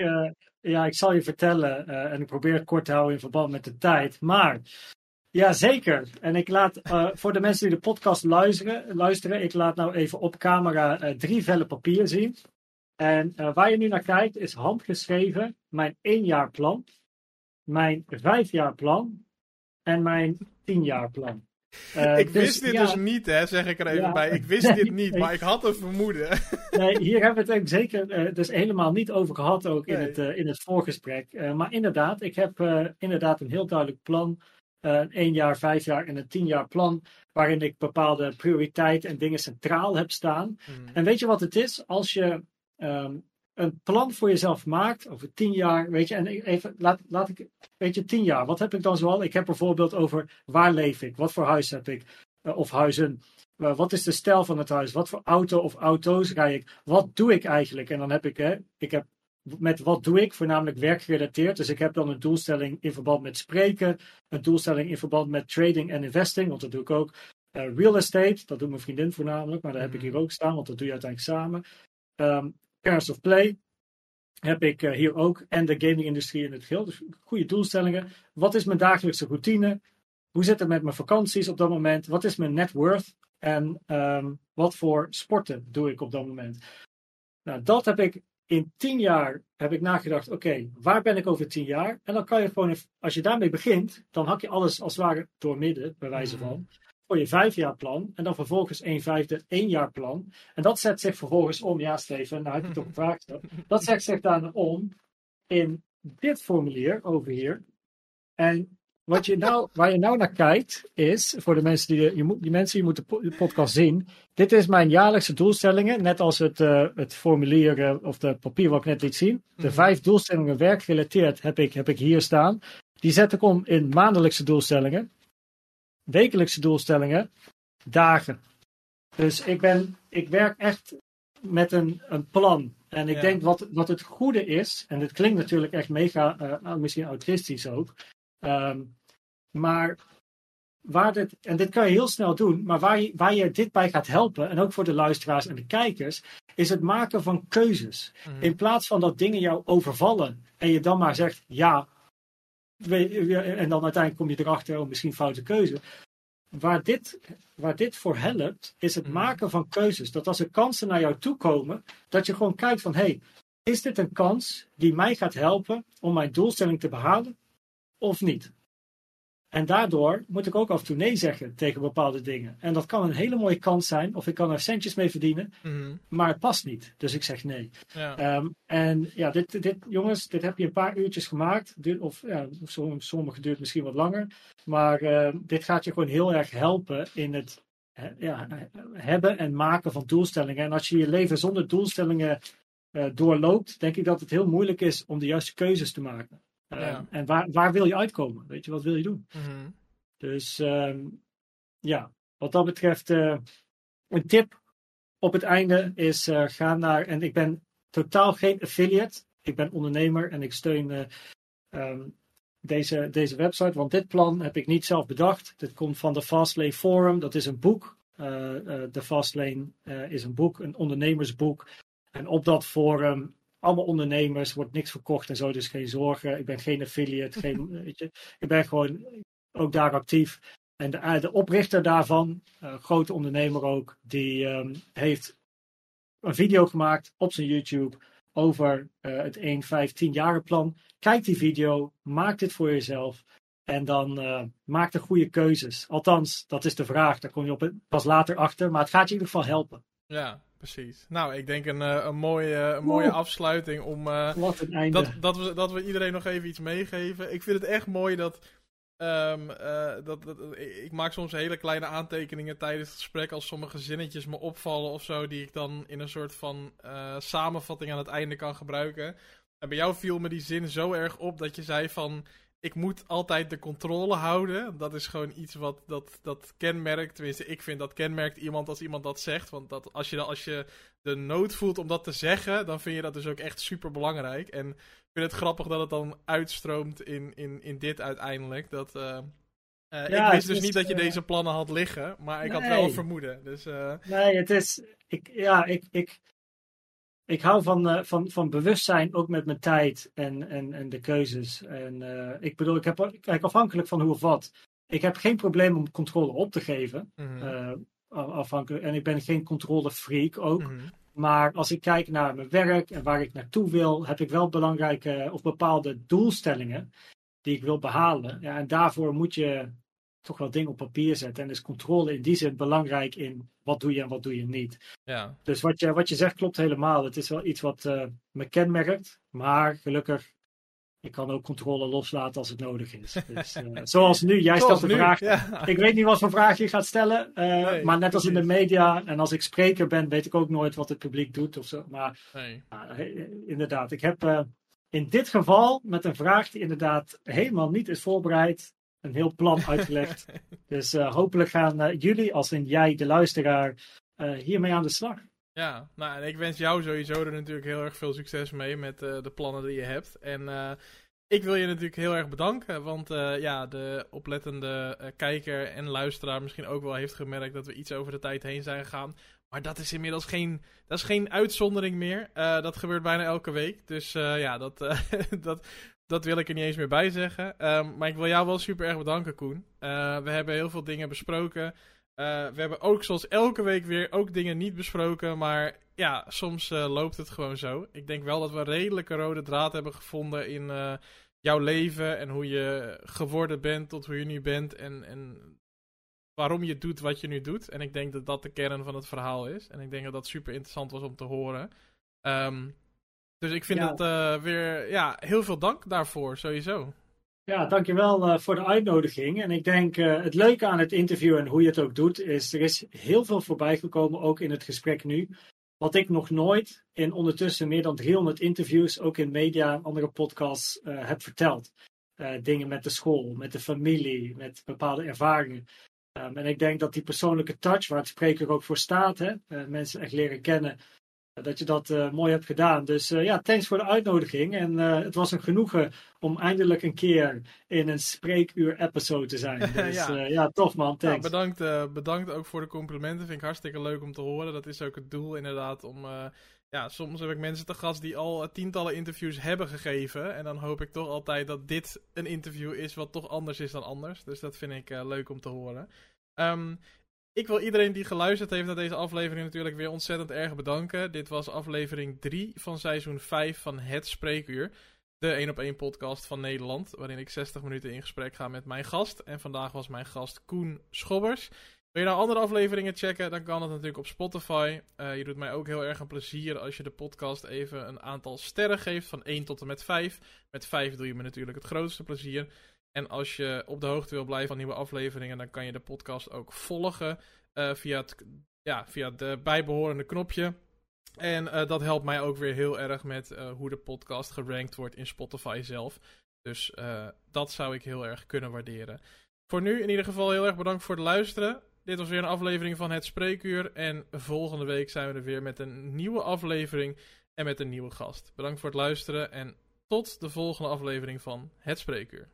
ja, ik zal je vertellen. en ik probeer het kort te houden in verband met de tijd. Maar, ja, zeker. En ik laat, eh, voor de mensen die de podcast luisteren, luisteren ik laat nou even op camera eh, drie vellen papier zien. En eh, waar je nu naar kijkt is handgeschreven mijn éénjaarplan, mijn vijfjaarplan en mijn tienjaarplan. Eh, ik dus, wist dit ja, dus niet, hè, zeg ik er even Ja. bij. Ik wist dit niet, Nee. maar ik had een vermoeden. Nee, hier hebben we het zeker eh, dus helemaal niet over gehad, ook in, het, in het voorgesprek. Maar inderdaad, ik heb inderdaad een heel duidelijk plan. Eh, een één jaar, vijf jaar en een tien jaar plan. Waarin ik bepaalde prioriteiten en dingen centraal heb staan. En weet je wat het is? Als je ehm, een plan voor jezelf maakt over tien jaar, weet je, en ik- even, laat, laat ik, weet je, tien jaar, wat heb ik dan zoal? Ik heb bijvoorbeeld over waar leef ik, wat voor huis heb ik, eh, of huizen, Eh, wat is de stijl van het huis, wat voor auto of auto's rij ik, wat doe ik eigenlijk? En dan heb ik, hè, ik heb met wat doe ik, voornamelijk werkgerelateerd. Dus ik heb dan een doelstelling in verband met spreken, een doelstelling in verband met trading en investing, want dat doe ik ook. Eh, real estate, dat doet mijn vriendin voornamelijk, maar dat heb ik hier ook staan, want dat doe je uiteindelijk samen. Ehm Parents of Play heb ik eh, hier ook. En de gaming-industrie in het geheel. Dus goede doelstellingen. Wat is mijn dagelijkse routine? Hoe zit het met mijn vakanties op dat moment? Wat is mijn net worth? En ehm, wat voor sporten doe ik op dat moment? Nou, dat heb ik in tien jaar heb ik nagedacht. Oké, waar ben ik over tien jaar? En dan kan je gewoon, als je daarmee begint, dan hak je alles als het ware doormidden, bij wijze Mhm. van. Voor je vijfjaarplan. En dan vervolgens een vijfde éénjaarplan. En dat zet zich vervolgens om. Ja, Steven, nou heb je toch een vraag gesteld. Dat zet zich dan om in dit formulier over hier. En wat je nou, waar je nou naar kijkt, is voor de mensen die, je moet, die mensen die moeten de podcast zien. Dit is mijn jaarlijkse doelstellingen, net als het, eh, het formulier eh, of de papier wat ik net liet zien. De Mhm. vijf doelstellingen werkgerelateerd heb ik, heb ik hier staan. Die zet ik om in maandelijkse doelstellingen, wekelijkse doelstellingen, dagen. Dus ik, ben, ik werk echt met een, een plan. En ik Ja. denk wat, wat het goede is, en het klinkt natuurlijk echt mega, eh, misschien autistisch ook. ehm, maar waar dit, en dit kan je heel snel doen, maar waar je, waar je dit bij gaat helpen, en ook voor de luisteraars en de kijkers, is het maken van keuzes. Mhm. In plaats van dat dingen jou overvallen en je dan maar zegt ja, en dan uiteindelijk kom je erachter, oh, misschien foute keuze. Waar dit, waar dit voor helpt, is het Mhm. maken van keuzes. Dat als er kansen naar jou toe komen, dat je gewoon kijkt van, hey, is dit een kans die mij gaat helpen om mijn doelstelling te behalen of niet? En daardoor moet ik ook af en toe nee zeggen tegen bepaalde dingen. En dat kan een hele mooie kans zijn, of ik kan er centjes mee verdienen, Mhm. maar het past niet. Dus ik zeg nee. Ja. Ehm, en ja, dit, dit, jongens, dit heb je een paar uurtjes gemaakt. Duurt- Of ja, som- sommige duurt misschien wat langer. Maar eh, dit gaat je gewoon heel erg helpen in het he- ja, hebben en maken van doelstellingen. En als je je leven zonder doelstellingen eh, doorloopt, denk ik dat het heel moeilijk is om de juiste keuzes te maken. Ehm, Ja. En waar, waar wil je uitkomen? Weet je, wat wil je doen? Mhm. Dus ehm, ja, wat dat betreft, eh, een tip op het einde is eh, ga naar, en ik ben totaal geen affiliate, ik ben ondernemer en ik steun eh, ehm, deze, deze website, want dit plan heb ik niet zelf bedacht. Dit komt van de Fastlane Forum, dat is een boek. De Fastlane is een boek, een ondernemersboek. En op dat forum, allemaal ondernemers, wordt niks verkocht en zo, dus geen zorgen. Ik ben geen affiliate, geen, weet je. Ik ben gewoon ook daar actief. En de, eh, de oprichter daarvan, een grote ondernemer ook, die ehm, heeft een video gemaakt op zijn YouTube over eh, het 1, 5, 10 jaren plan. Kijk die video, maak dit voor jezelf en dan eh, maak de goede keuzes. Althans, dat is de vraag, daar kom je op pas later achter, maar het gaat je in ieder geval helpen. Ja, precies. Nou, ik denk een, eh, een, mooie, een mooie Oeh. afsluiting om... eh, Wat een einde. dat, dat, we, dat we iedereen nog even iets meegeven. Ik vind het echt mooi dat, ehm, eh, dat, dat. Ik maak soms hele kleine aantekeningen tijdens het gesprek. Als sommige zinnetjes me opvallen of zo. Die ik dan in een soort van samenvatting aan het einde kan gebruiken. En bij jou viel me die zin zo erg op dat je zei van. Ik moet altijd de controle houden. Dat is gewoon iets wat dat, dat kenmerkt. Tenminste, ik vind dat kenmerkt iemand als iemand dat zegt. Want dat, als, je, dan- als je de nood voelt om dat te zeggen, dan vind je dat dus ook echt super belangrijk. En ik vind het grappig dat het dan uitstroomt in, in, in dit uiteindelijk. Dat, eh, eh, Ja, ik wist dus is, niet dat je eh, deze plannen had liggen, maar ik had wel een vermoeden. Dus Nee, het is. Ik, ja, ik, ik, ik hou van, eh, van, van bewustzijn ook met mijn tijd en, en, en de keuzes. En eh, ik bedoel, ik heb kijk, afhankelijk van hoe of wat. Ik heb geen probleem om controle op te geven. af- afhankelijk, en ik ben geen controlefreak ook. mhm, Maar als ik kijk naar mijn werk en waar ik naartoe wil, heb ik wel belangrijke of bepaalde doelstellingen die ik wil behalen. Ja, en daarvoor moet je toch wel dingen op papier zetten. En is controle in die zin belangrijk in wat doe je en wat doe je niet. ja. Dus wat je, wat je zegt klopt helemaal. Het is wel iets wat eh, me kenmerkt. Maar gelukkig, ik kan ook controle loslaten als het nodig is. Dus, eh, zoals nu, jij Zoals stelt de vraag. Ja. Ik weet niet wat voor vraag je gaat stellen. eh, Nee, maar net als in de media en als ik spreker ben, weet ik ook nooit wat het publiek doet. Of zo. Maar Nee. inderdaad, ik heb in dit geval met een vraag die inderdaad helemaal niet is voorbereid, een heel plan uitgelegd. dus eh, hopelijk gaan eh, jullie, als in jij, de luisteraar, eh, hiermee aan de slag. Ja, nou, en ik wens jou sowieso er natuurlijk heel erg veel succes mee met de plannen die je hebt. En ik wil je natuurlijk heel erg bedanken, want ja, de oplettende kijker en luisteraar misschien ook wel heeft gemerkt dat we iets over de tijd heen zijn gegaan. Maar dat is inmiddels geen, dat is geen uitzondering meer. Dat gebeurt bijna elke week. Dus ja, dat, dat, dat wil ik er niet eens meer bij zeggen. Ehm, maar ik wil jou wel super erg bedanken, Koen. Eh, we hebben heel veel dingen besproken. Eh, we hebben ook zoals elke week weer ook dingen niet besproken. Maar ja, soms eh, loopt het gewoon zo. Ik denk wel dat we een redelijke rode draad hebben gevonden in jouw leven. En hoe je geworden bent tot hoe je nu bent. En, en waarom je doet wat je nu doet. En ik denk dat dat de kern van het verhaal is. En ik denk dat dat super interessant was om te horen. Ehm, dus ik vind Ja. het eh, weer, ja, heel veel dank daarvoor, sowieso. Ja, dankjewel eh voor de uitnodiging. En ik denk eh, het leuke aan het interview en hoe je het ook doet, is er is heel veel voorbij gekomen, ook in het gesprek nu. Wat ik nog nooit in ondertussen meer dan 300 interviews, ook in media en andere podcasts, heb verteld. Dingen met de school, met de familie, met bepaalde ervaringen. Ehm, en ik denk dat die persoonlijke touch, waar het spreker ook voor staat, hè, mensen echt leren kennen, dat je dat eh, mooi hebt gedaan. Dus eh, ja, thanks voor de uitnodiging. En eh, het was een genoegen om eindelijk een keer in een spreekuur-episode te zijn. Dus Ja. ja, tof man, Nou, thanks. bedankt, bedankt ook voor de complimenten. Vind ik hartstikke leuk om te horen. Dat is ook het doel inderdaad om... ja, soms heb ik mensen te gast die al tientallen interviews hebben gegeven. En dan hoop ik toch altijd dat dit een interview is wat toch anders is dan anders. Dus dat vind ik leuk om te horen. Ehm, ik wil iedereen die geluisterd heeft naar deze aflevering natuurlijk weer ontzettend erg bedanken. Dit was aflevering 3 van seizoen 5 van Het Spreekuur. de 1 op 1 podcast van Nederland. Waarin ik 60 minuten in gesprek ga met mijn gast. En vandaag was mijn gast Koen Schobbers. Wil je nou andere afleveringen checken, dan kan dat natuurlijk op Spotify. Uh, je doet mij ook heel erg een plezier als je de podcast even een aantal sterren geeft, van 1 tot en met 5. Met 5 doe je me natuurlijk het grootste plezier. En als je op de hoogte wil blijven van nieuwe afleveringen, dan kan je de podcast ook volgen uh, via, het, ja, via het bijbehorende knopje. En uh, dat helpt mij ook weer heel erg met hoe de podcast gerankt wordt in Spotify zelf. Dus dat zou ik heel erg kunnen waarderen. Voor nu in ieder geval heel erg bedankt voor het luisteren. Dit was weer een aflevering van Het Spreekuur. En volgende week zijn we er weer met een nieuwe aflevering en met een nieuwe gast. Bedankt voor het luisteren en tot de volgende aflevering van Het Spreekuur.